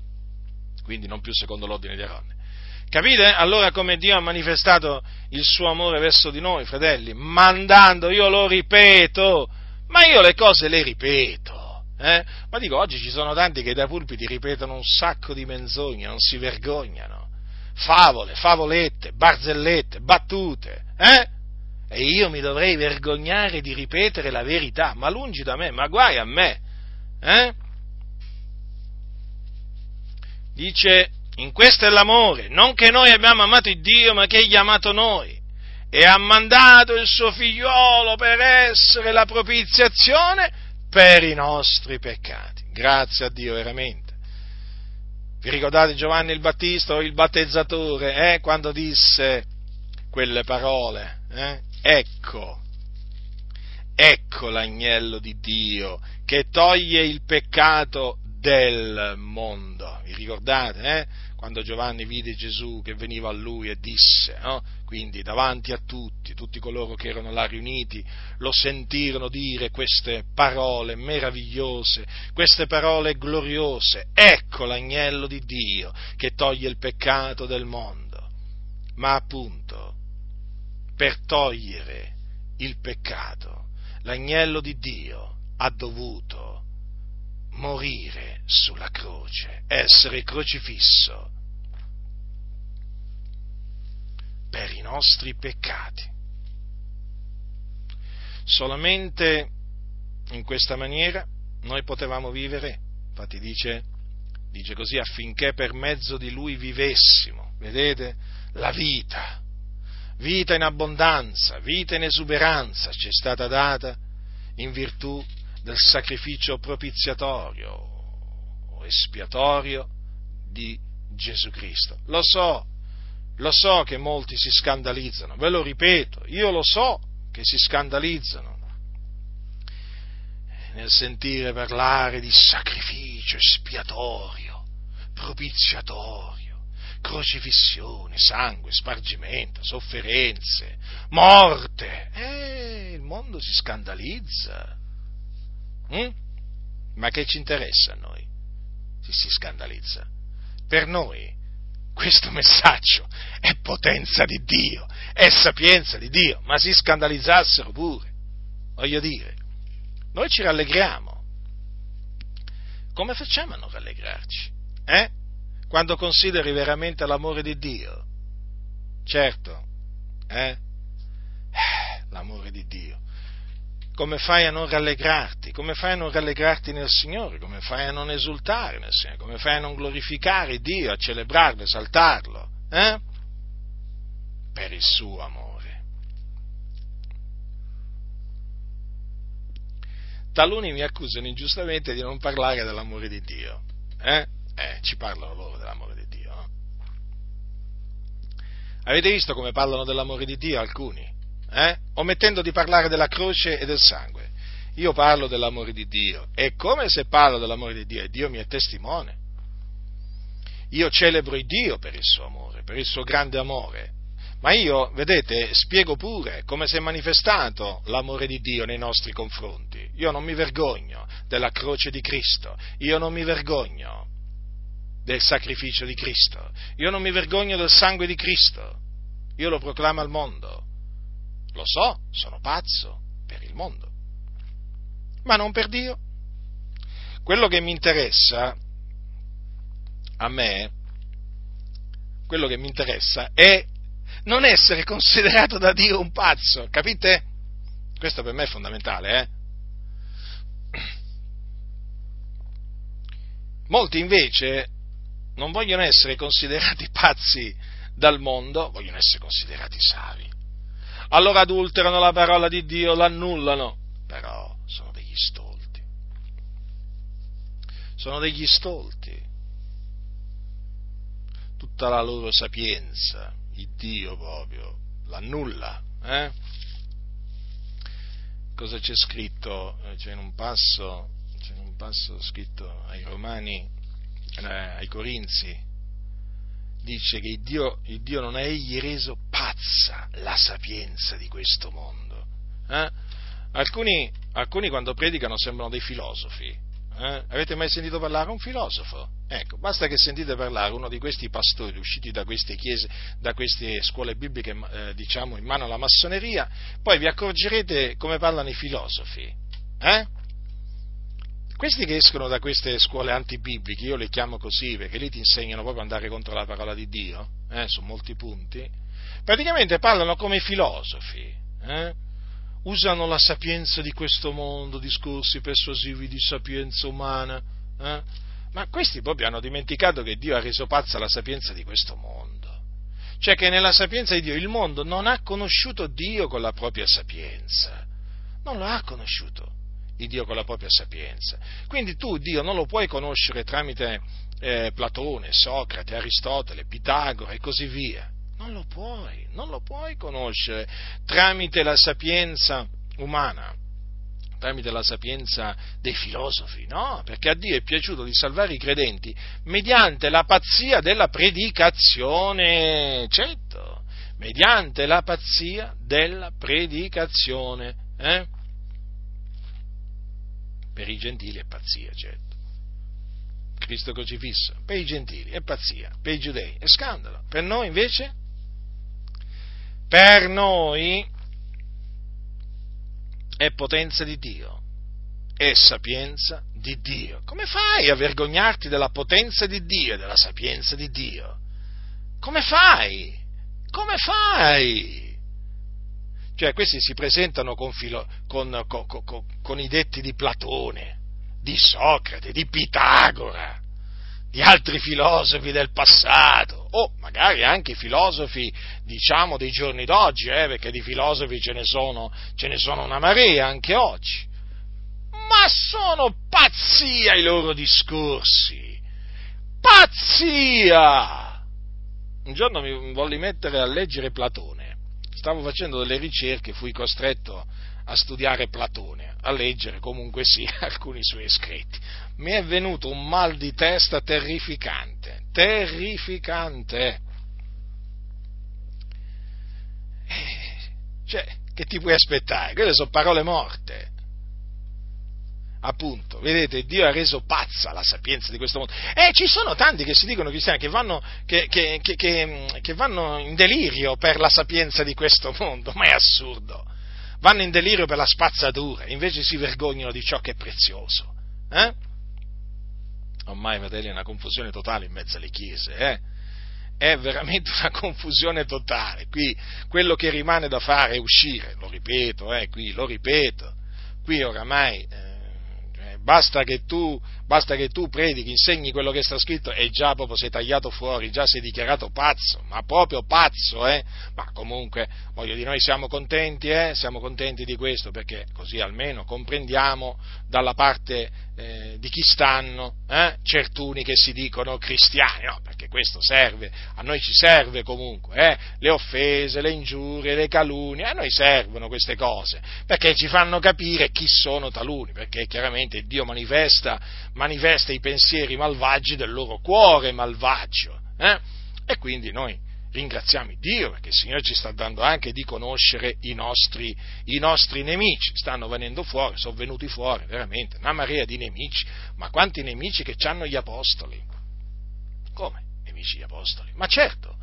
quindi non più secondo l'ordine di Aronne. Capite allora come Dio ha manifestato il suo amore verso di noi, fratelli? Mandando, io lo ripeto, ma io le cose le ripeto. Eh? Ma dico, oggi ci sono tanti che dai pulpiti ripetono un sacco di menzogne, non si vergognano. Favole, favolette, barzellette, battute, eh? E io mi dovrei vergognare di ripetere la verità, ma lungi da me, ma guai a me. Eh? Dice, in questo è l'amore, non che noi abbiamo amato il Dio, ma che Egli ha amato noi e ha mandato il suo figliolo per essere la propiziazione per i nostri peccati. Grazie a Dio veramente. Vi ricordate Giovanni il Battista o il battezzatore, eh, quando disse quelle parole? Eh? Ecco, ecco l'agnello di Dio che toglie il peccato del mondo. Vi ricordate, eh? Quando Giovanni vide Gesù che veniva a lui e disse, no? quindi davanti a tutti, tutti coloro che erano là riuniti, lo sentirono dire queste parole meravigliose, queste parole gloriose, ecco l'agnello di Dio che toglie il peccato del mondo. Ma appunto, per togliere il peccato, l'agnello di Dio ha dovuto morire sulla croce, essere crocifisso per i nostri peccati. Solamente in questa maniera noi potevamo vivere, infatti dice, dice così, affinché per mezzo di lui vivessimo, vedete, la vita vita in abbondanza, vita in esuberanza ci è stata data in virtù del sacrificio propiziatorio o espiatorio di Gesù Cristo. Lo so, lo so che molti si scandalizzano, ve lo ripeto, io lo so che si scandalizzano nel sentire parlare di sacrificio espiatorio, propiziatorio crocifissione, sangue, spargimento, sofferenze, morte. Eh, il mondo si scandalizza. Mm? Ma che ci interessa a noi? Si, si scandalizza. Per noi questo messaggio è potenza di Dio, è sapienza di Dio, ma si scandalizzassero pure. Voglio dire, noi ci rallegriamo. Come facciamo a non rallegrarci? Eh? Quando consideri veramente l'amore di Dio. Certo, eh? eh? L'amore di Dio. Come fai a non rallegrarti? Come fai a non rallegrarti nel Signore? Come fai a non esultare nel Signore? Come fai a non glorificare Dio, a celebrarlo, esaltarlo? Eh? Per il suo amore. Taluni mi accusano ingiustamente di non parlare dell'amore di Dio. Eh? Eh, ci parlano loro dell'amore di Dio. No? Avete visto come parlano dell'amore di Dio alcuni? Eh? Omettendo di parlare della croce e del sangue. io parlo dell'amore di Dio e come se parlo dell'amore di Dio e Dio mi è testimone. Io celebro il Dio per il suo amore, per il suo grande amore, ma io, vedete, spiego pure come si è manifestato l'amore di Dio nei nostri confronti. Io non mi vergogno della croce di Cristo, io non mi vergogno del sacrificio di Cristo, io non mi vergogno del sangue di Cristo, io lo proclamo al mondo. Lo so, sono pazzo per il mondo, ma non per Dio. Quello che mi interessa a me, quello che mi interessa è non essere considerato da Dio un pazzo, capite? Questo per me è fondamentale, eh? Molti invece non vogliono essere considerati pazzi dal mondo, vogliono essere considerati savi. Allora adulterano la parola di Dio, l'annullano, però sono degli stolti. Sono degli stolti. Tutta la loro sapienza, il Dio proprio, l'annulla. Eh? Cosa c'è scritto? Eh, c'è in un passo, c'è in un passo scritto ai Romani, ai Corinzi, dice che il Dio, il Dio, non ha egli reso pazza la sapienza di questo mondo. Eh? Alcuni, alcuni, quando predicano sembrano dei filosofi. Eh? Avete mai sentito parlare un filosofo? Ecco, basta che sentite parlare uno di questi pastori usciti da queste chiese, da queste scuole bibliche, eh, diciamo, in mano alla massoneria, poi vi accorgerete come parlano i filosofi. Eh? Questi che escono da queste scuole antibibliche, io le chiamo così perché lì ti insegnano proprio ad andare contro la parola di Dio, eh, su molti punti, praticamente parlano come filosofi, eh? usano la sapienza di questo mondo, discorsi persuasivi di sapienza umana, eh? Ma questi proprio hanno dimenticato che Dio ha reso pazza la sapienza di questo mondo. Cioè che nella sapienza di Dio il mondo non ha conosciuto Dio con la propria sapienza. Non lo ha conosciuto il Dio con la propria sapienza. Quindi tu Dio non lo puoi conoscere tramite eh, Platone, Socrate, Aristotele, Pitagora e così via. Non lo puoi, non lo puoi conoscere tramite la sapienza umana tramite la sapienza dei filosofi, no? Perché a Dio è piaciuto di salvare i credenti mediante la pazzia della predicazione, certo, mediante la pazzia della predicazione, eh? Per i gentili è pazzia, certo. Cristo crocifisso, per i gentili è pazzia, per i giudei è scandalo, per noi invece? Per noi è potenza di Dio, è sapienza di Dio. Come fai a vergognarti della potenza di Dio e della sapienza di Dio? Come fai? Come fai? Cioè, questi si presentano con, filo, con, con, con i detti di Platone, di Socrate, di Pitagora, di altri filosofi del passato, o magari anche filosofi, diciamo, dei giorni d'oggi, eh, perché di filosofi ce ne, sono, ce ne sono una marea anche oggi. Ma sono pazzia i loro discorsi! Pazzia! Un giorno mi volli mettere a leggere Platone. Stavo facendo delle ricerche, fui costretto a studiare Platone, a leggere comunque sì alcuni suoi scritti. Mi è venuto un mal di testa terrificante, terrificante. Eh, cioè, che ti puoi aspettare? Quelle sono parole morte. Appunto, vedete, Dio ha reso pazza la sapienza di questo mondo. E ci sono tanti che si dicono cristiani che vanno, che, che, che, vanno in delirio per la sapienza di questo mondo, ma è assurdo vanno in delirio per la spazzatura, invece si vergognano di ciò che è prezioso. Eh? Ormai, fratelli, è una confusione totale in mezzo alle chiese, eh? È veramente una confusione totale. Qui quello che rimane da fare è uscire, lo ripeto, eh, qui lo ripeto. Qui oramai eh, basta che, tu, basta che tu predichi, insegni quello che sta scritto e già proprio sei tagliato fuori, già sei dichiarato pazzo, ma proprio pazzo, eh? Ma comunque, voglio dire, noi siamo contenti, eh? Siamo contenti di questo perché così almeno comprendiamo dalla parte eh, di chi stanno eh? certuni che si dicono cristiani, no? perché questo serve, a noi ci serve comunque, eh? le offese, le ingiurie, le calunnie, a noi servono queste cose, perché ci fanno capire chi sono taluni, perché chiaramente Dio manifesta, manifesta i pensieri malvagi del loro cuore malvagio, eh? e quindi noi ringraziamo Dio perché il Signore ci sta dando anche di conoscere i nostri, i nostri, nemici, stanno venendo fuori, sono venuti fuori veramente una marea di nemici, ma quanti nemici che hanno gli apostoli? Come? Nemici gli apostoli? Ma certo,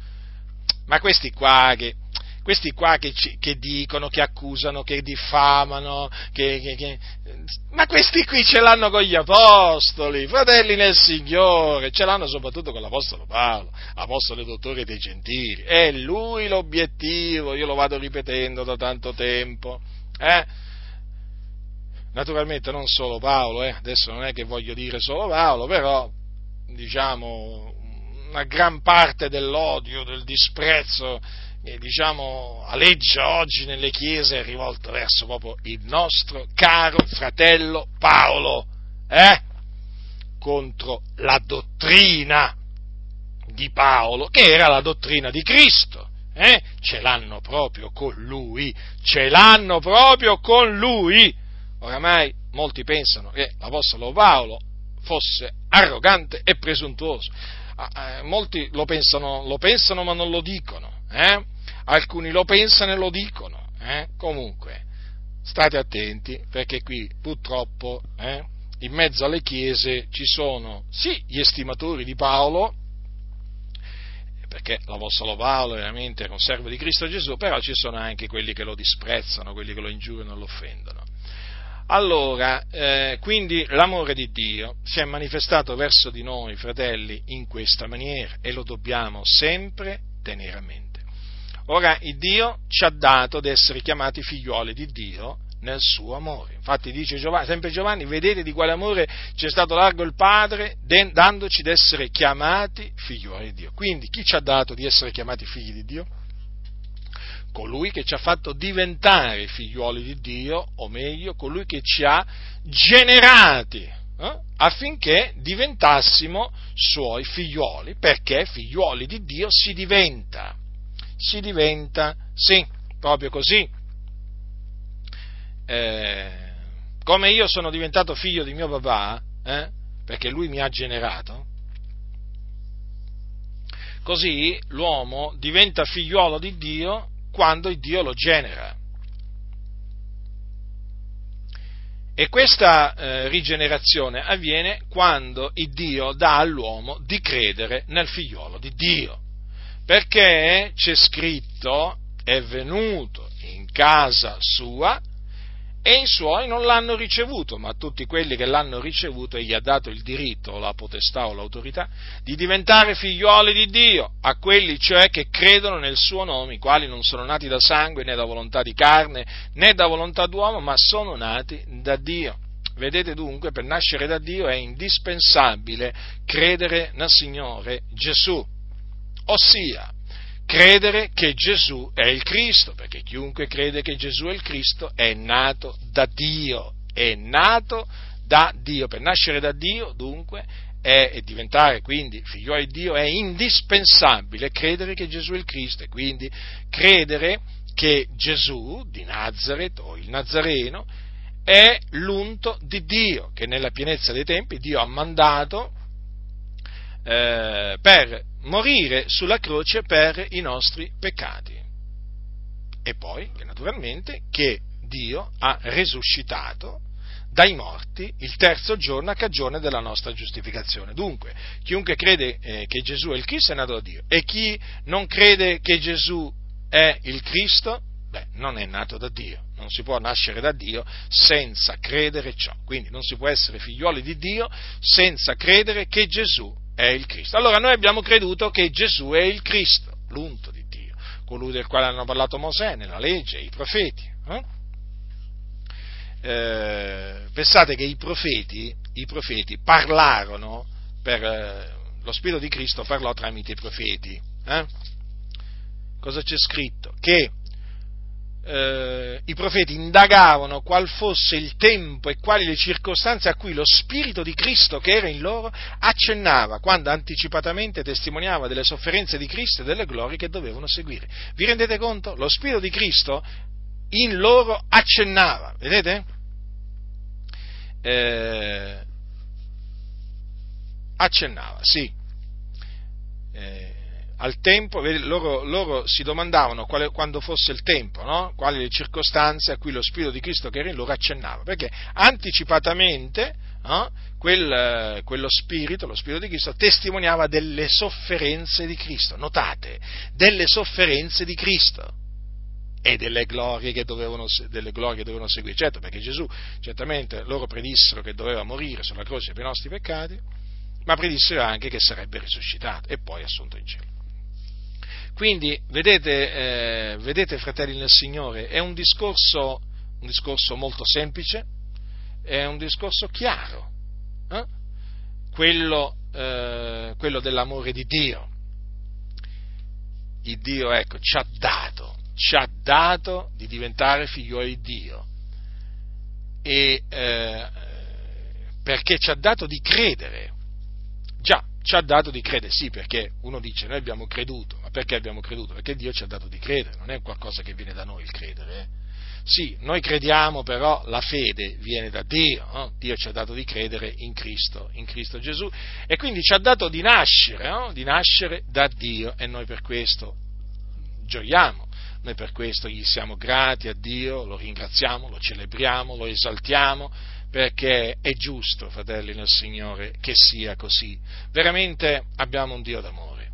ma questi qua che questi qua che, che, dicono, che accusano, che diffamano, che, che, ma questi qui ce l'hanno con gli apostoli, fratelli nel Signore, ce l'hanno soprattutto con l'Apostolo Paolo, Apostolo Dottore dei Gentili, è lui l'obiettivo, io lo vado ripetendo da tanto tempo. Eh? Naturalmente non solo Paolo, eh? adesso non è che voglio dire solo Paolo, però diciamo una gran parte dell'odio, del disprezzo eh, diciamo, aleggia oggi nelle chiese è rivolto verso proprio il nostro caro fratello Paolo, eh? contro la dottrina di Paolo, che era la dottrina di Cristo. Eh? Ce l'hanno proprio con lui, ce l'hanno proprio con lui. Oramai molti pensano che l'Apostolo Paolo fosse arrogante e presuntuoso. Ah, eh, molti lo pensano, lo pensano ma non lo dicono. Eh? Alcuni lo pensano e lo dicono. Eh? Comunque, state attenti perché qui purtroppo eh, in mezzo alle chiese ci sono sì gli estimatori di Paolo, perché l'Apostolo Paolo veramente era un servo di Cristo Gesù, però ci sono anche quelli che lo disprezzano, quelli che lo ingiuriano e lo offendono. Allora, eh, quindi l'amore di Dio si è manifestato verso di noi, fratelli, in questa maniera e lo dobbiamo sempre tenere a mente. Ora, il Dio ci ha dato di essere chiamati figlioli di Dio nel suo amore. Infatti dice Giovanni, sempre Giovanni, vedete di quale amore ci è stato largo il Padre, dandoci di essere chiamati figlioli di Dio. Quindi chi ci ha dato di essere chiamati figli di Dio? Colui che ci ha fatto diventare figlioli di Dio, o meglio, colui che ci ha generati eh, affinché diventassimo suoi figlioli, perché figlioli di Dio si diventa si diventa, sì, proprio così. Eh, come io sono diventato figlio di mio papà, eh, perché lui mi ha generato, così l'uomo diventa figliuolo di Dio quando Dio lo genera. E questa eh, rigenerazione avviene quando Dio dà all'uomo di credere nel figliuolo di Dio perché c'è scritto è venuto in casa sua e i suoi non l'hanno ricevuto, ma tutti quelli che l'hanno ricevuto egli ha dato il diritto, la potestà o l'autorità di diventare figlioli di Dio, a quelli cioè che credono nel suo nome, i quali non sono nati da sangue né da volontà di carne né da volontà d'uomo, ma sono nati da Dio. Vedete dunque, per nascere da Dio è indispensabile credere nel Signore Gesù ossia credere che Gesù è il Cristo, perché chiunque crede che Gesù è il Cristo è nato da Dio, è nato da Dio. Per nascere da Dio, dunque, e diventare quindi figlio di Dio, è indispensabile credere che Gesù è il Cristo e quindi credere che Gesù di Nazareth o il Nazareno è l'unto di Dio, che nella pienezza dei tempi Dio ha mandato eh, per morire sulla croce per i nostri peccati. E poi, naturalmente, che Dio ha resuscitato dai morti il terzo giorno a cagione della nostra giustificazione. Dunque, chiunque crede eh, che Gesù è il Cristo è nato da Dio e chi non crede che Gesù è il Cristo, beh, non è nato da Dio. Non si può nascere da Dio senza credere ciò. Quindi non si può essere figlioli di Dio senza credere che Gesù è il Cristo. Allora noi abbiamo creduto che Gesù è il Cristo, l'unto di Dio, colui del quale hanno parlato Mosè nella legge i profeti. Eh? Eh, pensate che i profeti, i profeti parlarono per eh, lo Spirito di Cristo parlò tramite i profeti. Eh? Cosa c'è scritto? Che eh, i profeti indagavano qual fosse il tempo e quali le circostanze a cui lo Spirito di Cristo che era in loro accennava quando anticipatamente testimoniava delle sofferenze di Cristo e delle glorie che dovevano seguire. Vi rendete conto? Lo Spirito di Cristo in loro accennava, vedete? Eh, accennava, sì. Eh, al tempo, loro, loro si domandavano quale, quando fosse il tempo, no? quali le circostanze a cui lo Spirito di Cristo che era in loro accennava, perché anticipatamente no? Quel, quello Spirito, lo Spirito di Cristo, testimoniava delle sofferenze di Cristo, notate, delle sofferenze di Cristo e delle glorie che dovevano, glorie che dovevano seguire. Certo, perché Gesù, certamente, loro predissero che doveva morire sulla croce per i nostri peccati, ma predissero anche che sarebbe risuscitato e poi assunto in cielo. Quindi, vedete, eh, vedete, fratelli nel Signore, è un discorso, un discorso molto semplice, è un discorso chiaro, eh? quello, eh, quello, dell'amore di Dio. Il Dio, ecco, ci ha dato, ci ha dato di diventare figlioli di Dio. E, eh, perché ci ha dato di credere. Ci ha dato di credere, sì, perché uno dice noi abbiamo creduto, ma perché abbiamo creduto? Perché Dio ci ha dato di credere, non è qualcosa che viene da noi il credere. Eh? Sì, noi crediamo, però la fede viene da Dio, no? Dio ci ha dato di credere in Cristo, in Cristo Gesù, e quindi ci ha dato di nascere, no? di nascere da Dio, e noi per questo gioiamo, noi per questo gli siamo grati a Dio, lo ringraziamo, lo celebriamo, lo esaltiamo, perché è giusto, fratelli nel Signore, che sia così. Veramente abbiamo un Dio d'amore.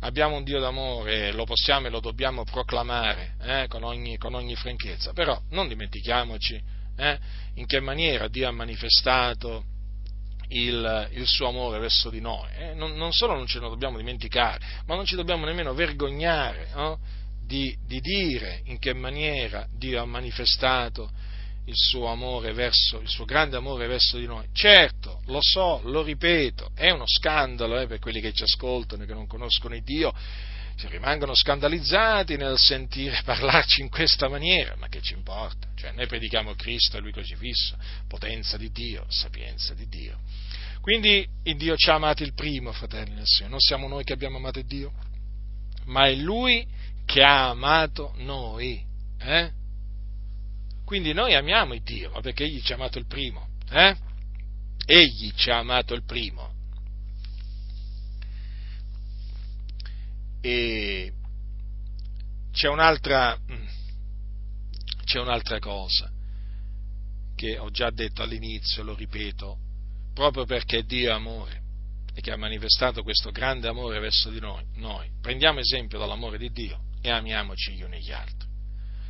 Abbiamo un Dio d'amore, lo possiamo e lo dobbiamo proclamare eh, con, ogni, con, ogni, franchezza, però non dimentichiamoci eh, in che maniera Dio ha manifestato il, il suo amore verso di noi. Eh. Non, non, solo non ce lo dobbiamo dimenticare, ma non ci dobbiamo nemmeno vergognare no? di, di dire in che maniera Dio ha manifestato il suo amore verso, il suo grande amore verso di noi. Certo, lo so, lo ripeto, è uno scandalo eh, per quelli che ci ascoltano e che non conoscono il Dio, si rimangono scandalizzati nel sentire parlarci in questa maniera, ma che ci importa? Cioè, noi predichiamo Cristo e Lui crocifisso, potenza di Dio, sapienza di Dio. Quindi il Dio ci ha amati il primo, fratelli nel Signore, non siamo noi che abbiamo amato Dio, ma è Lui che ha amato noi. Eh? Quindi noi amiamo il Dio, ma perché Egli ci ha amato il primo. Eh? Egli ci ha amato il primo. E c'è un'altra, c'è un'altra cosa che ho già detto all'inizio, lo ripeto, proprio perché Dio è amore e che ha manifestato questo grande amore verso di noi, noi prendiamo esempio dall'amore di Dio e amiamoci gli uni gli altri.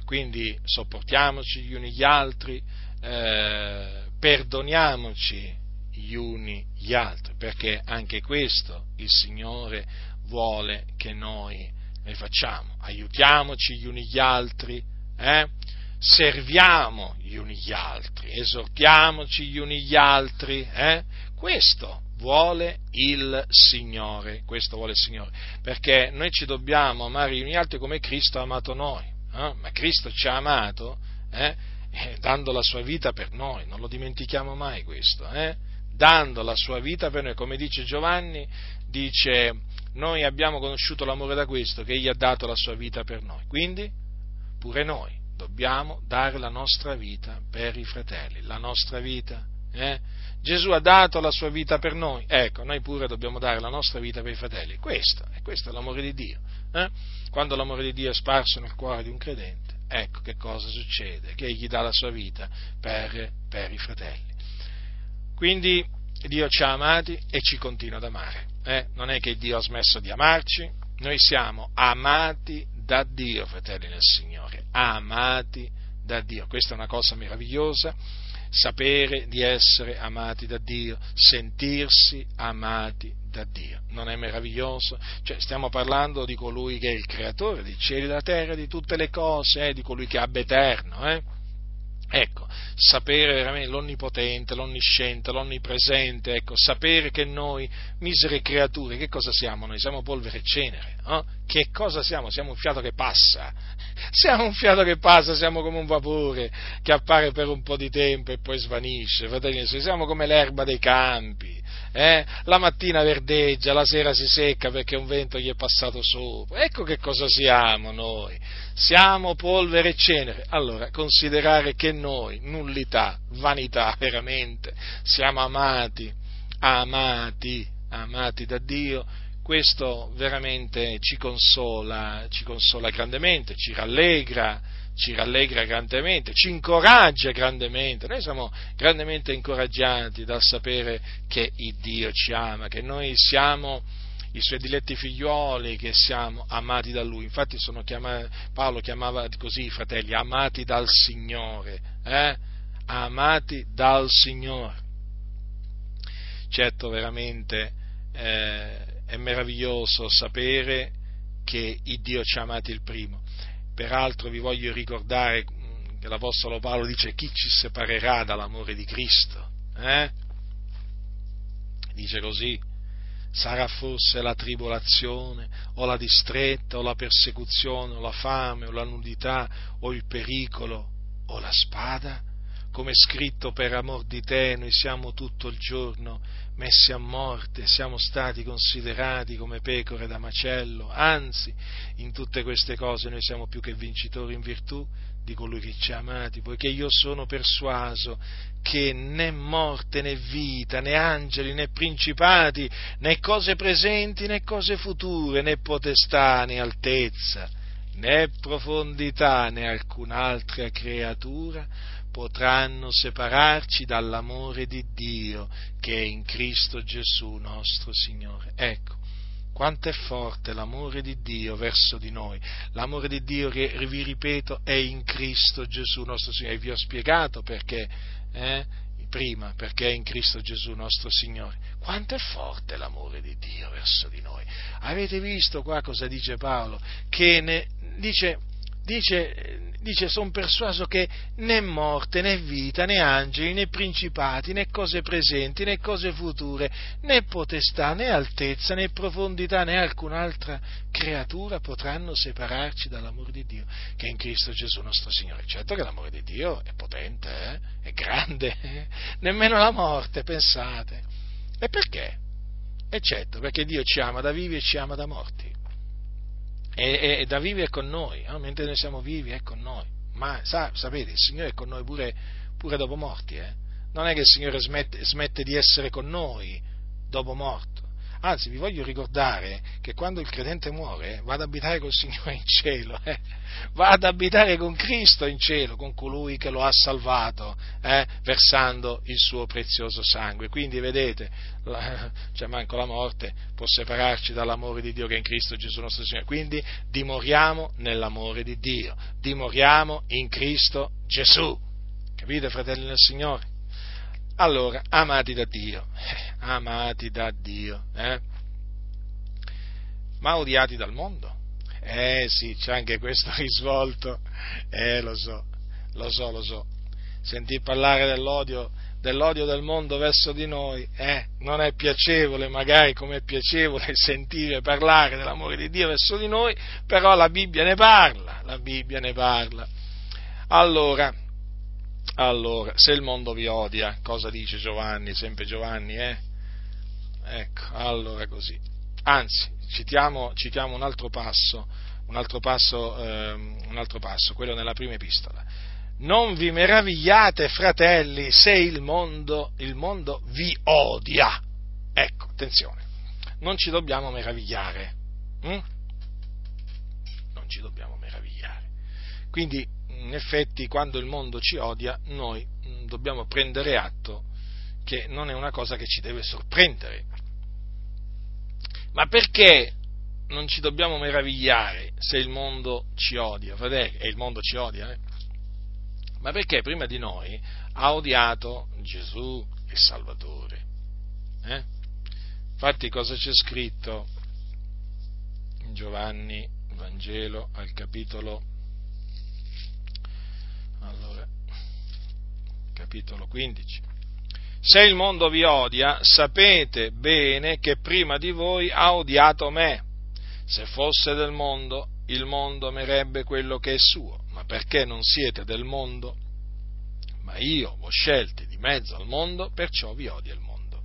Quindi sopportiamoci gli uni gli altri, eh, perdoniamoci gli uni gli altri, perché anche questo il Signore vuole che noi ne facciamo. Aiutiamoci gli uni gli altri, eh? serviamo gli uni gli altri, esortiamoci gli uni gli altri. Eh? Questo vuole il Signore, questo vuole il Signore, perché noi ci dobbiamo amare gli uni gli altri come Cristo ha amato noi eh? ma Cristo ci ha amato eh? Dando la sua vita per noi, non lo dimentichiamo mai questo, eh? dando la sua vita per noi, come dice Giovanni, dice noi abbiamo conosciuto l'amore da questo, che egli ha dato la sua vita per noi, quindi pure noi dobbiamo dare la nostra vita per i fratelli, la nostra vita. Eh? Gesù ha dato la sua vita per noi, ecco, noi pure dobbiamo dare la nostra vita per i fratelli. Questo, e questo è l'amore di Dio. Eh? Quando l'amore di Dio è sparso nel cuore di un credente, ecco che cosa succede, che egli dà la sua vita per, per i fratelli. Quindi Dio ci ha amati e ci continua ad amare. Eh? Non è che Dio ha smesso di amarci, noi siamo amati da Dio, fratelli nel Signore, amati da Dio. Questa è una cosa meravigliosa sapere di essere amati da Dio, sentirsi amati da Dio. Non è meraviglioso? Cioè, stiamo parlando di colui che è il creatore dei cieli e della terra, di tutte le cose, eh, di colui che è ab eterno. Eh? Ecco, sapere veramente l'onnipotente, l'onnisciente, l'onnipresente, ecco, sapere che noi, misere creature, che cosa siamo noi? Siamo polvere e cenere, no? Che cosa siamo? Siamo un fiato che passa, siamo un fiato che passa, siamo come un vapore che appare per un po' di tempo e poi svanisce, fratelli, siamo come l'erba dei campi, eh? la mattina verdeggia, la sera si secca perché un vento gli è passato sopra. Ecco che cosa siamo noi. Siamo polvere e cenere. Allora, considerare che noi, nullità, vanità, veramente, siamo amati, amati, amati da Dio, questo veramente ci consola, ci consola grandemente, ci rallegra, ci rallegra grandemente, ci incoraggia grandemente. Noi siamo grandemente incoraggiati dal sapere che il Dio ci ama, che noi siamo i suoi diletti figlioli, che siamo amati da Lui. Infatti chiamati, Paolo chiamava così i fratelli, amati dal Signore, eh? amati dal Signore. Certo, veramente eh, è meraviglioso sapere che il Dio ci ha amati il primo Peraltro vi voglio ricordare mm, che l'Apostolo Paolo dice chi ci separerà dall'amore di Cristo? Eh? Dice così, sarà forse la tribolazione, o la distretta, o la persecuzione, o la fame, o la nudità, o il pericolo, o la spada? Come scritto per amor di te, noi siamo tutto il giorno messi a morte, siamo stati considerati come pecore da macello, anzi, in tutte queste cose noi siamo più che vincitori in virtù di colui che ci ha amati, poiché io sono persuaso che né morte né vita, né angeli né principati, né cose presenti né cose future, né potestà né altezza, né profondità né alcun'altra creatura potranno separarci dall'amore di Dio che è in Cristo Gesù nostro Signore. Ecco, quanto è forte l'amore di Dio verso di noi. L'amore di Dio vi ripeto, è in Cristo Gesù nostro Signore. E vi ho spiegato perché, eh, prima, perché è in Cristo Gesù nostro Signore. Quanto è forte l'amore di Dio verso di noi. Avete visto qua cosa dice Paolo? Che ne, dice, dice dice sono persuaso che né morte né vita né angeli né principati né cose presenti né cose future né potestà né altezza né profondità né alcun'altra creatura potranno separarci dall'amore di Dio che è in Cristo Gesù nostro Signore. Certo che l'amore di Dio è potente, eh? è grande, eh? nemmeno la morte, pensate. E perché? Certo, perché Dio ci ama da vivi e ci ama da morti e, e da vivere con noi, no? mentre noi siamo vivi è con noi. Ma sa, sapete, il Signore è con noi pure, pure dopo morti. Eh? Non è che il Signore smette, smette di essere con noi dopo morto. Anzi, vi voglio ricordare che quando il credente muore va ad abitare col Signore in cielo, eh? va ad abitare con Cristo in cielo, con colui che lo ha salvato, eh? versando il suo prezioso sangue. Quindi vedete, la, cioè manco la morte può separarci dall'amore di Dio che è in Cristo Gesù nostro Signore. Quindi dimoriamo nell'amore di Dio, dimoriamo in Cristo Gesù. Capite, fratelli del Signore? Allora, amati da Dio, eh, amati da Dio, eh? ma odiati dal mondo. Eh sì, c'è anche questo risvolto, eh lo so, lo so, lo so. Sentì parlare dell'odio, dell'odio del mondo verso di noi, eh, non è piacevole, magari come è piacevole sentire parlare dell'amore di Dio verso di noi, però la Bibbia ne parla, la Bibbia ne parla. Allora, allora, se il mondo vi odia, cosa dice Giovanni, sempre Giovanni, eh? Ecco, allora così. Anzi, citiamo, citiamo un altro passo, un altro passo, eh, un altro passo, quello nella prima epistola. Non vi meravigliate, fratelli, se il mondo, il mondo vi odia. Ecco, attenzione, non ci dobbiamo meravigliare. Hm? Non ci dobbiamo meravigliare. Quindi in effetti quando il mondo ci odia noi mm, dobbiamo prendere atto che non è una cosa che ci deve sorprendere. Ma perché non ci dobbiamo meravigliare se il mondo ci odia? Fratelli, e il mondo ci odia, eh? Ma perché prima di noi ha odiato Gesù il Salvatore. Eh? Infatti cosa c'è scritto in Giovanni Vangelo al capitolo capitolo 15. Se il mondo vi odia, sapete bene che prima di voi ha odiato me. Se fosse del mondo, il mondo amerebbe quello che è suo, ma perché non siete del mondo? Ma io ho scelti di mezzo al mondo, perciò vi odia il mondo.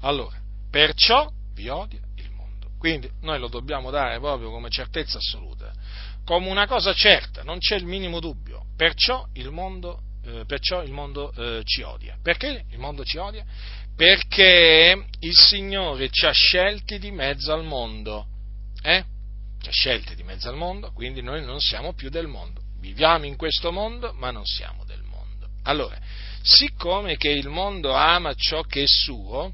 Allora, perciò vi odia il mondo. Quindi noi lo dobbiamo dare proprio come certezza assoluta, come una cosa certa, non c'è il minimo dubbio. Perciò il mondo eh, perciò il mondo eh, ci odia. Perché il mondo ci odia? Perché il Signore ci ha scelti di mezzo al mondo. Eh? Ci ha scelti di mezzo al mondo, quindi noi non siamo più del mondo. Viviamo in questo mondo, ma non siamo del mondo. Allora, siccome che il mondo ama ciò che è suo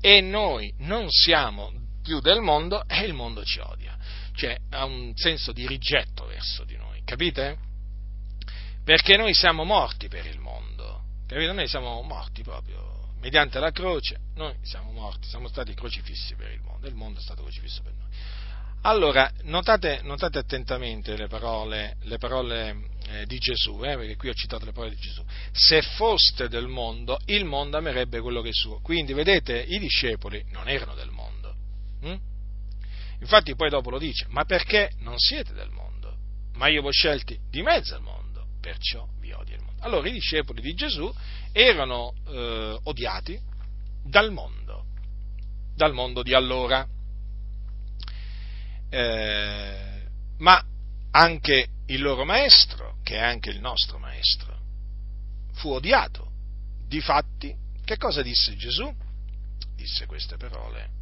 e noi non siamo più del mondo, e il mondo ci odia. Cioè ha un senso di rigetto verso di noi, capite? Perché noi siamo morti per il mondo, capito? Noi siamo morti proprio, mediante la croce, noi siamo morti, siamo stati crocifissi per il mondo, il mondo è stato crocifisso per noi. Allora, notate, notate attentamente le parole, le parole eh, di Gesù, eh, perché qui ho citato le parole di Gesù. Se foste del mondo, il mondo amerebbe quello che è suo. Quindi, vedete, i discepoli non erano del mondo. Hm? Infatti poi dopo lo dice, ma perché non siete del mondo? Ma io vi ho scelti di mezzo al mondo perciò vi odia il mondo. Allora i discepoli di Gesù erano eh, odiati dal mondo, dal mondo di allora. Eh, ma anche il loro maestro, che è anche il nostro maestro, fu odiato. Difatti, che cosa disse Gesù? Disse queste parole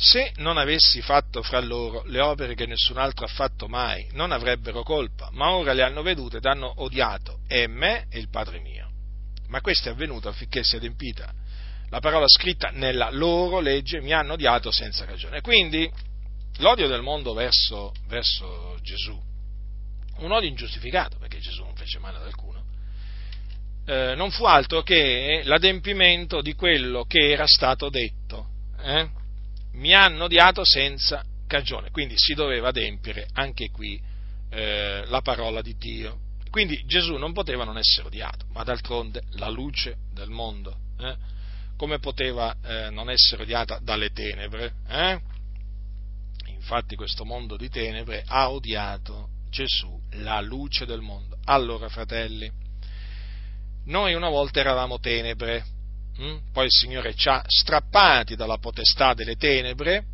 se non avessi fatto fra loro le opere che nessun altro ha fatto mai, non avrebbero colpa, ma ora le hanno vedute ed hanno odiato e me e il Padre mio. Ma questo è avvenuto affinché sia adempita la parola scritta nella loro legge, mi hanno odiato senza ragione. Quindi l'odio del mondo verso, verso Gesù, un odio ingiustificato, perché Gesù non fece male ad alcuno, eh, non fu altro che l'adempimento di quello che era stato detto. Eh? Mi hanno odiato senza cagione. Quindi si doveva adempiere anche qui eh, la parola di Dio. Quindi Gesù non poteva non essere odiato, ma d'altronde la luce del mondo, eh? come poteva eh, non essere odiata dalle tenebre? Eh? Infatti questo mondo di tenebre ha odiato Gesù, la luce del mondo. Allora, fratelli, noi una volta eravamo tenebre, Mm? Poi il Signore ci ha strappati dalla potestà delle tenebre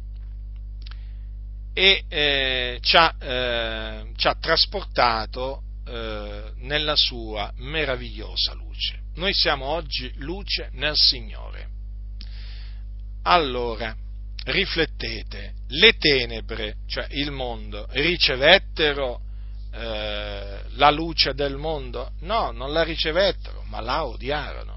e eh, ci, ha, eh, ci, ha, trasportato eh, nella sua meravigliosa luce. Noi siamo oggi luce nel Signore. Allora, riflettete, le tenebre, cioè il mondo, ricevettero eh, la luce del mondo? No, non la ricevettero, ma la odiarono.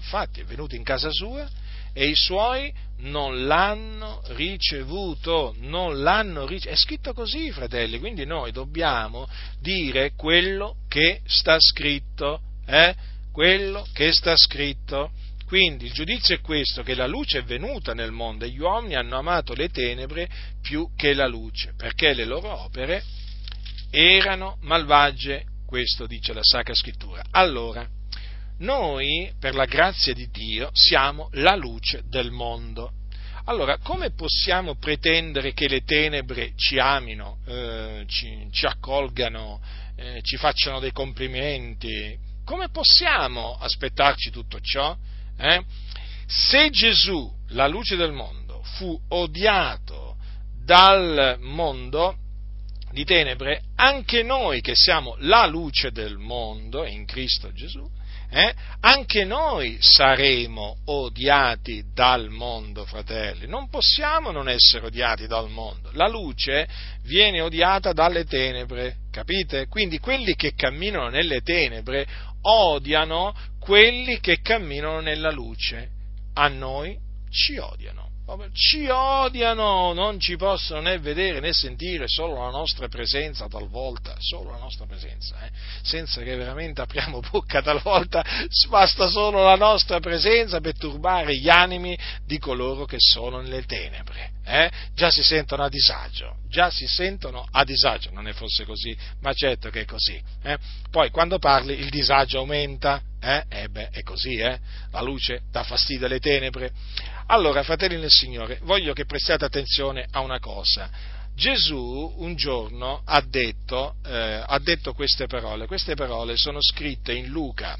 Infatti è venuto in casa sua e i suoi non l'hanno ricevuto, non l'hanno ricevuto. È scritto così, fratelli, quindi noi dobbiamo dire quello che sta scritto, eh? quello che sta scritto. Quindi il giudizio è questo, che la luce è venuta nel mondo e gli uomini hanno amato le tenebre più che la luce, perché le loro opere erano malvagie, questo dice la Sacra Scrittura. Allora, noi, per la grazia di Dio, siamo la luce del mondo. Allora, come possiamo pretendere che le tenebre ci amino, eh, ci, ci, accolgano, eh, ci facciano dei complimenti? Come possiamo aspettarci tutto ciò? Eh? Se Gesù, la luce del mondo, fu odiato dal mondo di tenebre, anche noi che siamo la luce del mondo in Cristo Gesù, eh, anche noi saremo odiati dal mondo, fratelli. Non possiamo non essere odiati dal mondo. La luce viene odiata dalle tenebre, capite? Quindi quelli che camminano nelle tenebre odiano quelli che camminano nella luce. A noi ci odiano. Ci odiano, non ci possono né vedere né sentire, solo la nostra presenza talvolta, solo la nostra presenza, eh? senza che veramente apriamo bocca talvolta, basta solo la nostra presenza per turbare gli animi di coloro che sono nelle tenebre. Eh? Già si sentono a disagio, già si sentono a disagio, non è forse così, ma certo che è così. Eh? Poi quando parli il disagio aumenta, eh? eh beh, è così, eh? la luce dà fastidio alle tenebre. Allora, fratelli nel Signore, voglio che prestiate attenzione a una cosa. Gesù un giorno ha detto, eh, ha detto queste parole, queste parole sono scritte in Luca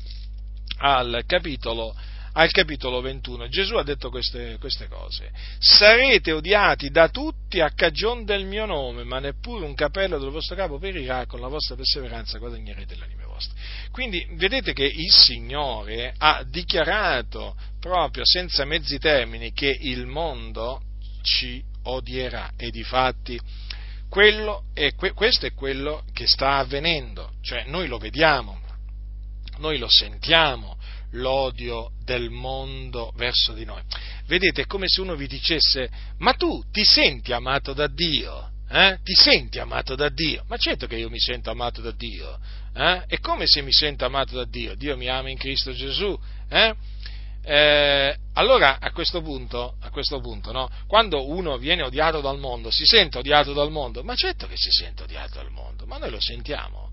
al capitolo, al capitolo 21. Gesù ha detto queste, queste, cose. Sarete odiati da tutti a cagion del mio nome, ma neppure un capello del vostro capo perirà, con la vostra perseveranza guadagnerete l'anima vostra. Quindi vedete che il Signore ha dichiarato proprio senza mezzi termini che il mondo ci odierà e di fatti è, questo è quello che sta avvenendo, cioè noi lo vediamo, noi lo sentiamo, l'odio del mondo verso di noi. Vedete, è come se uno vi dicesse, ma tu ti senti amato da Dio? Eh? Ti senti amato da Dio? Ma certo che io mi sento amato da Dio. Eh? È come se mi sento amato da Dio. Dio mi ama in Cristo Gesù. Eh? Eh, allora a questo punto, a questo punto no? quando uno viene odiato dal mondo, si sente odiato dal mondo, ma certo che si sente odiato dal mondo, ma noi lo sentiamo.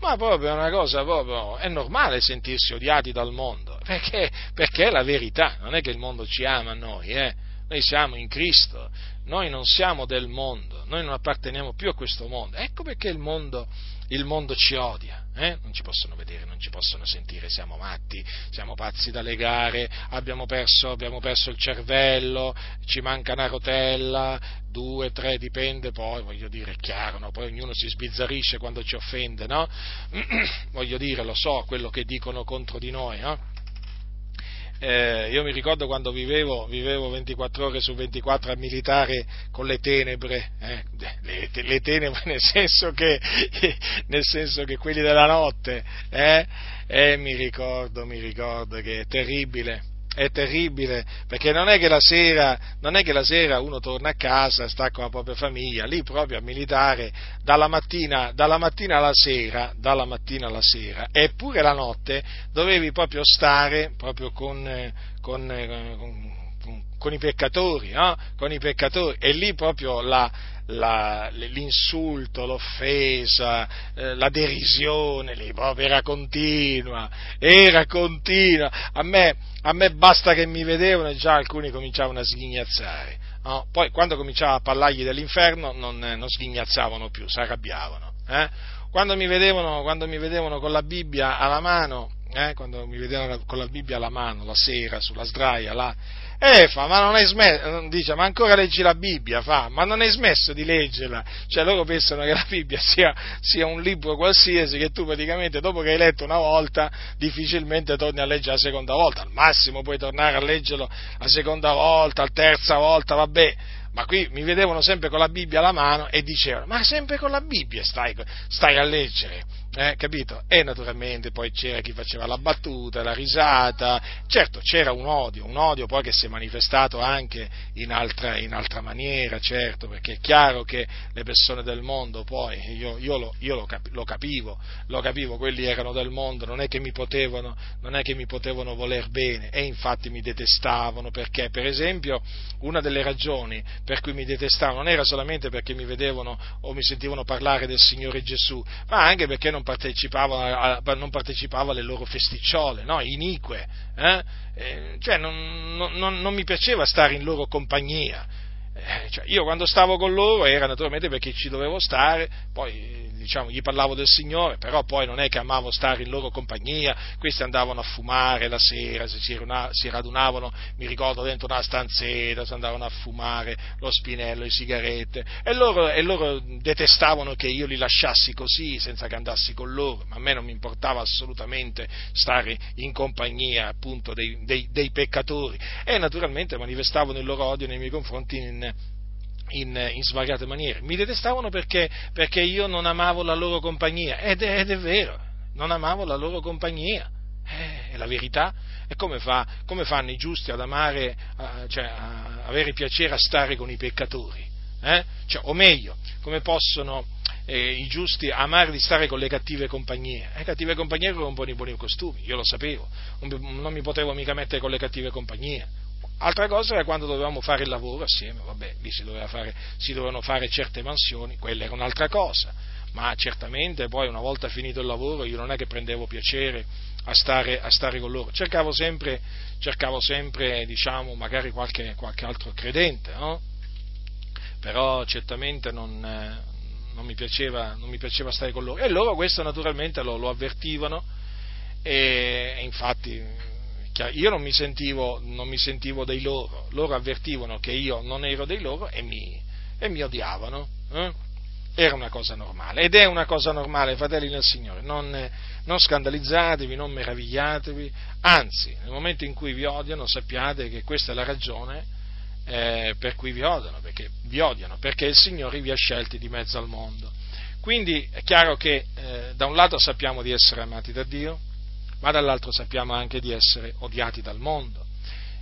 Ma proprio è una cosa proprio, è normale sentirsi odiati dal mondo, perché, perché è la verità, non è che il mondo ci ama a noi, eh? Noi siamo in Cristo, noi non siamo del mondo, noi non apparteniamo più a questo mondo, ecco perché il mondo il mondo ci odia, eh? non ci possono vedere, non ci possono sentire, siamo matti, siamo pazzi da legare, abbiamo perso, abbiamo perso il cervello, ci manca una rotella, due, tre, dipende, poi voglio dire, è chiaro, no? poi ognuno si sbizzarrisce quando ci offende, no? voglio dire, lo so quello che dicono contro di noi, no? Eh, io mi ricordo quando vivevo, vivevo, 24 ore su 24 a militare con le tenebre, eh, le, le, tenebre nel senso, che, nel senso che, quelli della notte, eh, mi ricordo, mi ricordo che è terribile, è terribile, perché non è, che la sera, non è che la sera uno torna a casa, sta con la propria famiglia, lì proprio a militare dalla mattina, dalla mattina alla sera, dalla mattina alla sera, eppure la notte dovevi proprio stare proprio con, con, con, con i peccatori, no? con i peccatori, e lì proprio la, la, l'insulto, l'offesa, eh, la derisione, lì proprio era continua, era continua. A me, a me basta che mi vedevano e già alcuni cominciavano a sghignazzare. No? Poi quando cominciava a parlargli dell'inferno non, non sghignazzavano più, si arrabbiavano. Eh? Quando, mi vedevano, quando mi vedevano con la Bibbia alla mano, eh, quando mi vedevano con la Bibbia alla mano la sera sulla sdraia là, eh, fa, ma non hai smesso, dice, ma ancora leggi la Bibbia, fa, ma non hai smesso di leggerla. Cioè loro pensano che la Bibbia sia, sia, un libro qualsiasi che tu praticamente dopo che hai letto una volta difficilmente torni a leggere la seconda volta. Al massimo puoi tornare a leggerlo la seconda volta, la terza volta, vabbè. Ma qui mi vedevano sempre con la Bibbia alla mano e dicevano, ma sempre con la Bibbia stai, stai a leggere eh, capito? E naturalmente poi c'era chi faceva la battuta, la risata, certo c'era un odio, un odio poi che si è manifestato anche in altra, in altra maniera, certo, perché è chiaro che le persone del mondo poi, io, io, lo, io lo, cap- lo, capivo, lo capivo, quelli erano del mondo, non è che mi potevano, non è che mi potevano voler bene e infatti mi detestavano, perché per esempio una delle ragioni per cui mi detestavano non era solamente perché mi vedevano o mi sentivano parlare del Signore Gesù, ma anche perché non partecipavo, a, non partecipavo alle loro festicciole, no? inique, eh? Eh, cioè non, non, non, mi piaceva stare in loro compagnia. Eh, cioè io quando stavo con loro era naturalmente perché ci dovevo stare, poi diciamo, gli parlavo del Signore, però poi non è che amavo stare in loro compagnia, questi andavano a fumare la sera, si, radunavano, mi ricordo, dentro una stanzetta, si andavano a fumare lo spinello, le sigarette, e loro, e loro detestavano che io li lasciassi così, senza che andassi con loro, ma a me non mi importava assolutamente stare in compagnia appunto dei, dei, dei peccatori, e naturalmente manifestavano il loro odio nei miei confronti in, in, in, svariate maniere. Mi detestavano perché, perché, io non amavo la loro compagnia, ed è, ed è, vero, non amavo la loro compagnia, eh, è la verità, E come, fa, come fanno i giusti ad amare, a, cioè a avere piacere a stare con i peccatori? Eh? Cioè, o meglio, come possono eh, i giusti amare di stare con le cattive compagnie? Le cattive compagnie rompono i buoni costumi, io lo sapevo, non mi potevo mica mettere con le cattive compagnie. Altra cosa era quando dovevamo fare il lavoro assieme, vabbè, lì si, fare, si dovevano fare certe mansioni, quella era un'altra cosa, ma certamente poi una volta finito il lavoro io non è che prendevo piacere a stare, a stare con loro, cercavo sempre, cercavo sempre diciamo, magari qualche, qualche altro credente, no? però certamente non, non, mi piaceva, non, mi piaceva, stare con loro. E loro questo naturalmente lo, lo avvertivano. E, e infatti io non mi, sentivo, non mi sentivo dei loro, loro avvertivano che io non ero dei loro e mi, e mi odiavano. Eh? Era una cosa normale ed è una cosa normale, fratelli del Signore, non, non scandalizzatevi, non meravigliatevi, anzi, nel momento in cui vi odiano sappiate che questa è la ragione eh, per cui vi odiano, perché vi odiano, perché il Signore vi ha scelti di mezzo al mondo. Quindi è chiaro che eh, da un lato sappiamo di essere amati da Dio, ma dall'altro sappiamo anche di essere odiati dal mondo.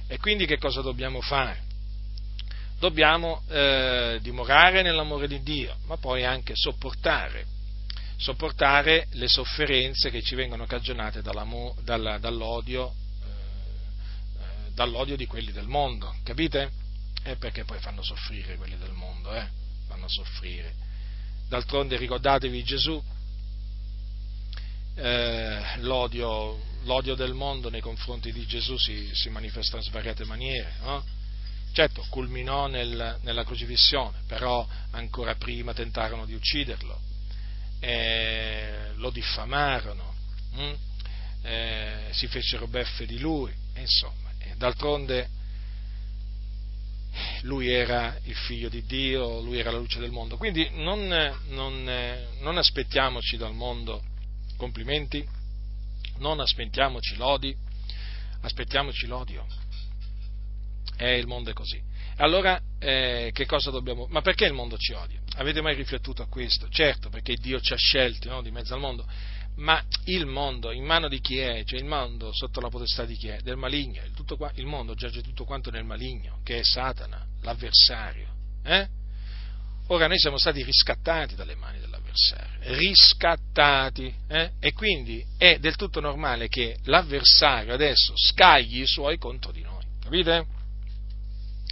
E quindi che cosa dobbiamo fare? Dobbiamo eh, dimorare nell'amore di Dio, ma poi anche sopportare, sopportare le sofferenze che ci vengono cagionate dal, dall'odio, eh, dall'odio di quelli del mondo, capite? E perché poi fanno soffrire quelli del mondo, eh? Fanno soffrire. D'altronde ricordatevi Gesù eh, l'odio, l'odio, del mondo nei confronti di Gesù si, si manifesta in svariate maniere. No? Certo, culminò nel, nella crocifissione, però ancora prima tentarono di ucciderlo, eh, lo diffamarono, hm? eh, si fecero beffe di lui, insomma, d'altronde lui era il figlio di Dio, lui era la luce del mondo. Quindi non, non, non aspettiamoci dal mondo complimenti, non aspettiamoci lodi, aspettiamoci l'odio. E il mondo è così. Allora, eh, che cosa dobbiamo... Ma perché il mondo ci odia? Avete mai riflettuto a questo? Certo, perché Dio ci ha scelti no, di mezzo al mondo, ma il mondo in mano di chi è? Cioè il mondo sotto la potestà di chi è? Del maligno. Il, qua, il mondo giace tutto quanto nel maligno, che è Satana, l'avversario. Eh? Ora noi siamo stati riscattati dalle mani dell'avversario avversario, riscattati. Eh? E quindi è del tutto normale che l'avversario adesso scagli i suoi contro di noi. Capite?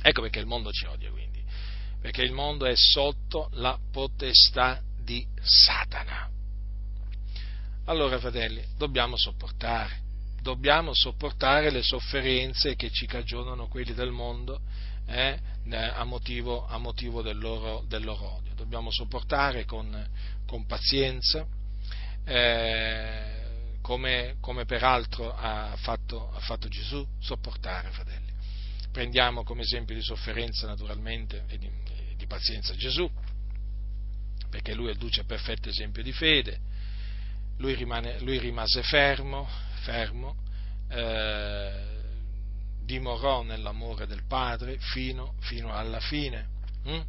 Ecco perché il mondo ci odia, quindi. Perché il mondo è sotto la potestà di Satana. Allora, fratelli, dobbiamo sopportare. Dobbiamo sopportare le sofferenze che ci cagionano quelli del mondo eh, a, motivo, a, motivo, del loro, del loro odio. Dobbiamo sopportare con, con pazienza, eh, come, come, peraltro ha fatto, ha fatto Gesù, sopportare, fratelli. Prendiamo come esempio di sofferenza naturalmente e di, di pazienza Gesù, perché lui è il duce perfetto esempio di fede, lui, rimane, lui rimase fermo, fermo eh, dimorò nell'amore del Padre fino, fino alla fine. Hm?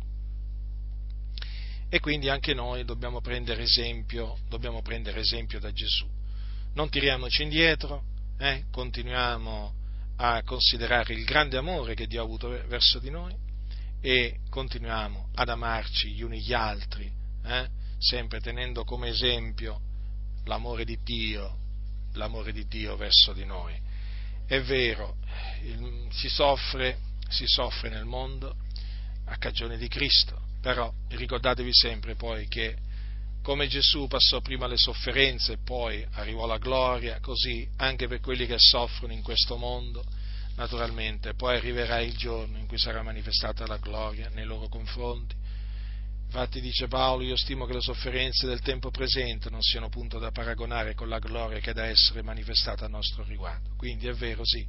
E quindi anche noi dobbiamo prendere esempio, dobbiamo prendere esempio da Gesù. Non tiriamoci indietro, eh? continuiamo a considerare il grande amore che Dio ha avuto verso di noi e continuiamo ad amarci gli uni gli altri, eh? sempre tenendo come esempio l'amore di Dio, l'amore di Dio verso di noi. È vero, si soffre, si soffre nel mondo a cagione di Cristo, però ricordatevi sempre poi che come Gesù passò prima le sofferenze e poi arrivò la gloria, così anche per quelli che soffrono in questo mondo, naturalmente, poi arriverà il giorno in cui sarà manifestata la gloria nei loro confronti. Infatti dice Paolo, io stimo che le sofferenze del tempo presente non siano punto da paragonare con la gloria che è da essere manifestata a nostro riguardo. Quindi è vero, sì,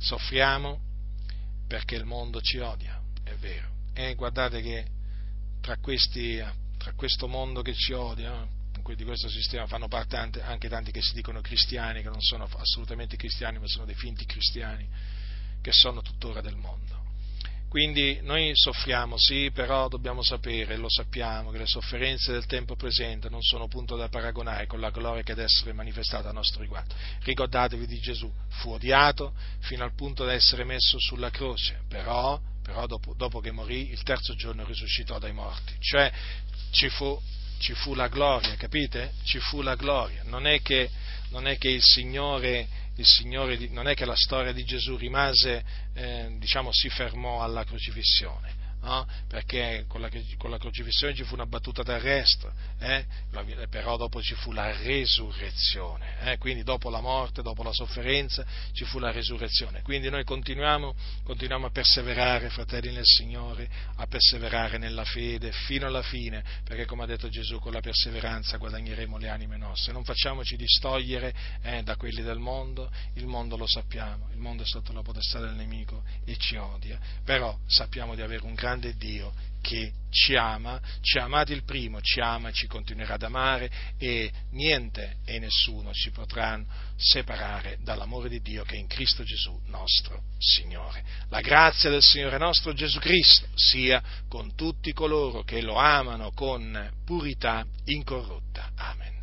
soffriamo perché il mondo ci odia, è vero. E guardate che tra, questi, tra questo mondo che ci odia, di questo sistema fanno parte anche tanti che si dicono cristiani, che non sono assolutamente cristiani, ma sono dei finti cristiani, che sono tuttora del mondo. Quindi noi soffriamo, sì, però dobbiamo sapere, lo sappiamo, che le sofferenze del tempo presente non sono punto da paragonare con la gloria che deve essere manifestata a nostro riguardo. Ricordatevi di Gesù, fu odiato fino al punto da essere messo sulla croce, però, però dopo, dopo che morì il terzo giorno risuscitò dai morti, cioè ci fu, ci fu la gloria, capite? Ci fu la gloria, non è che, non è che il Signore Signore, non è che la storia di Gesù rimase, eh, diciamo, si fermò alla crocifissione, no? perché con la, con la, crocifissione ci fu una battuta d'arresto, eh? però dopo ci fu la resurrezione, eh? quindi dopo la morte, dopo la sofferenza ci fu la resurrezione. Quindi noi continuiamo, continuiamo a perseverare, fratelli nel Signore, a perseverare nella fede fino alla fine, perché come ha detto Gesù, con la perseveranza guadagneremo le anime nostre. Non facciamoci distogliere eh, da quelli del mondo, il mondo lo sappiamo, il mondo è sotto la potestà del nemico e ci odia, però sappiamo di avere un grande grande Dio che ci ama, ci ha amati il primo, ci ama e ci continuerà ad amare e niente e nessuno ci potranno separare dall'amore di Dio che è in Cristo Gesù nostro Signore. La grazia del Signore nostro Gesù Cristo sia con tutti coloro che lo amano con purità incorrotta. Amen.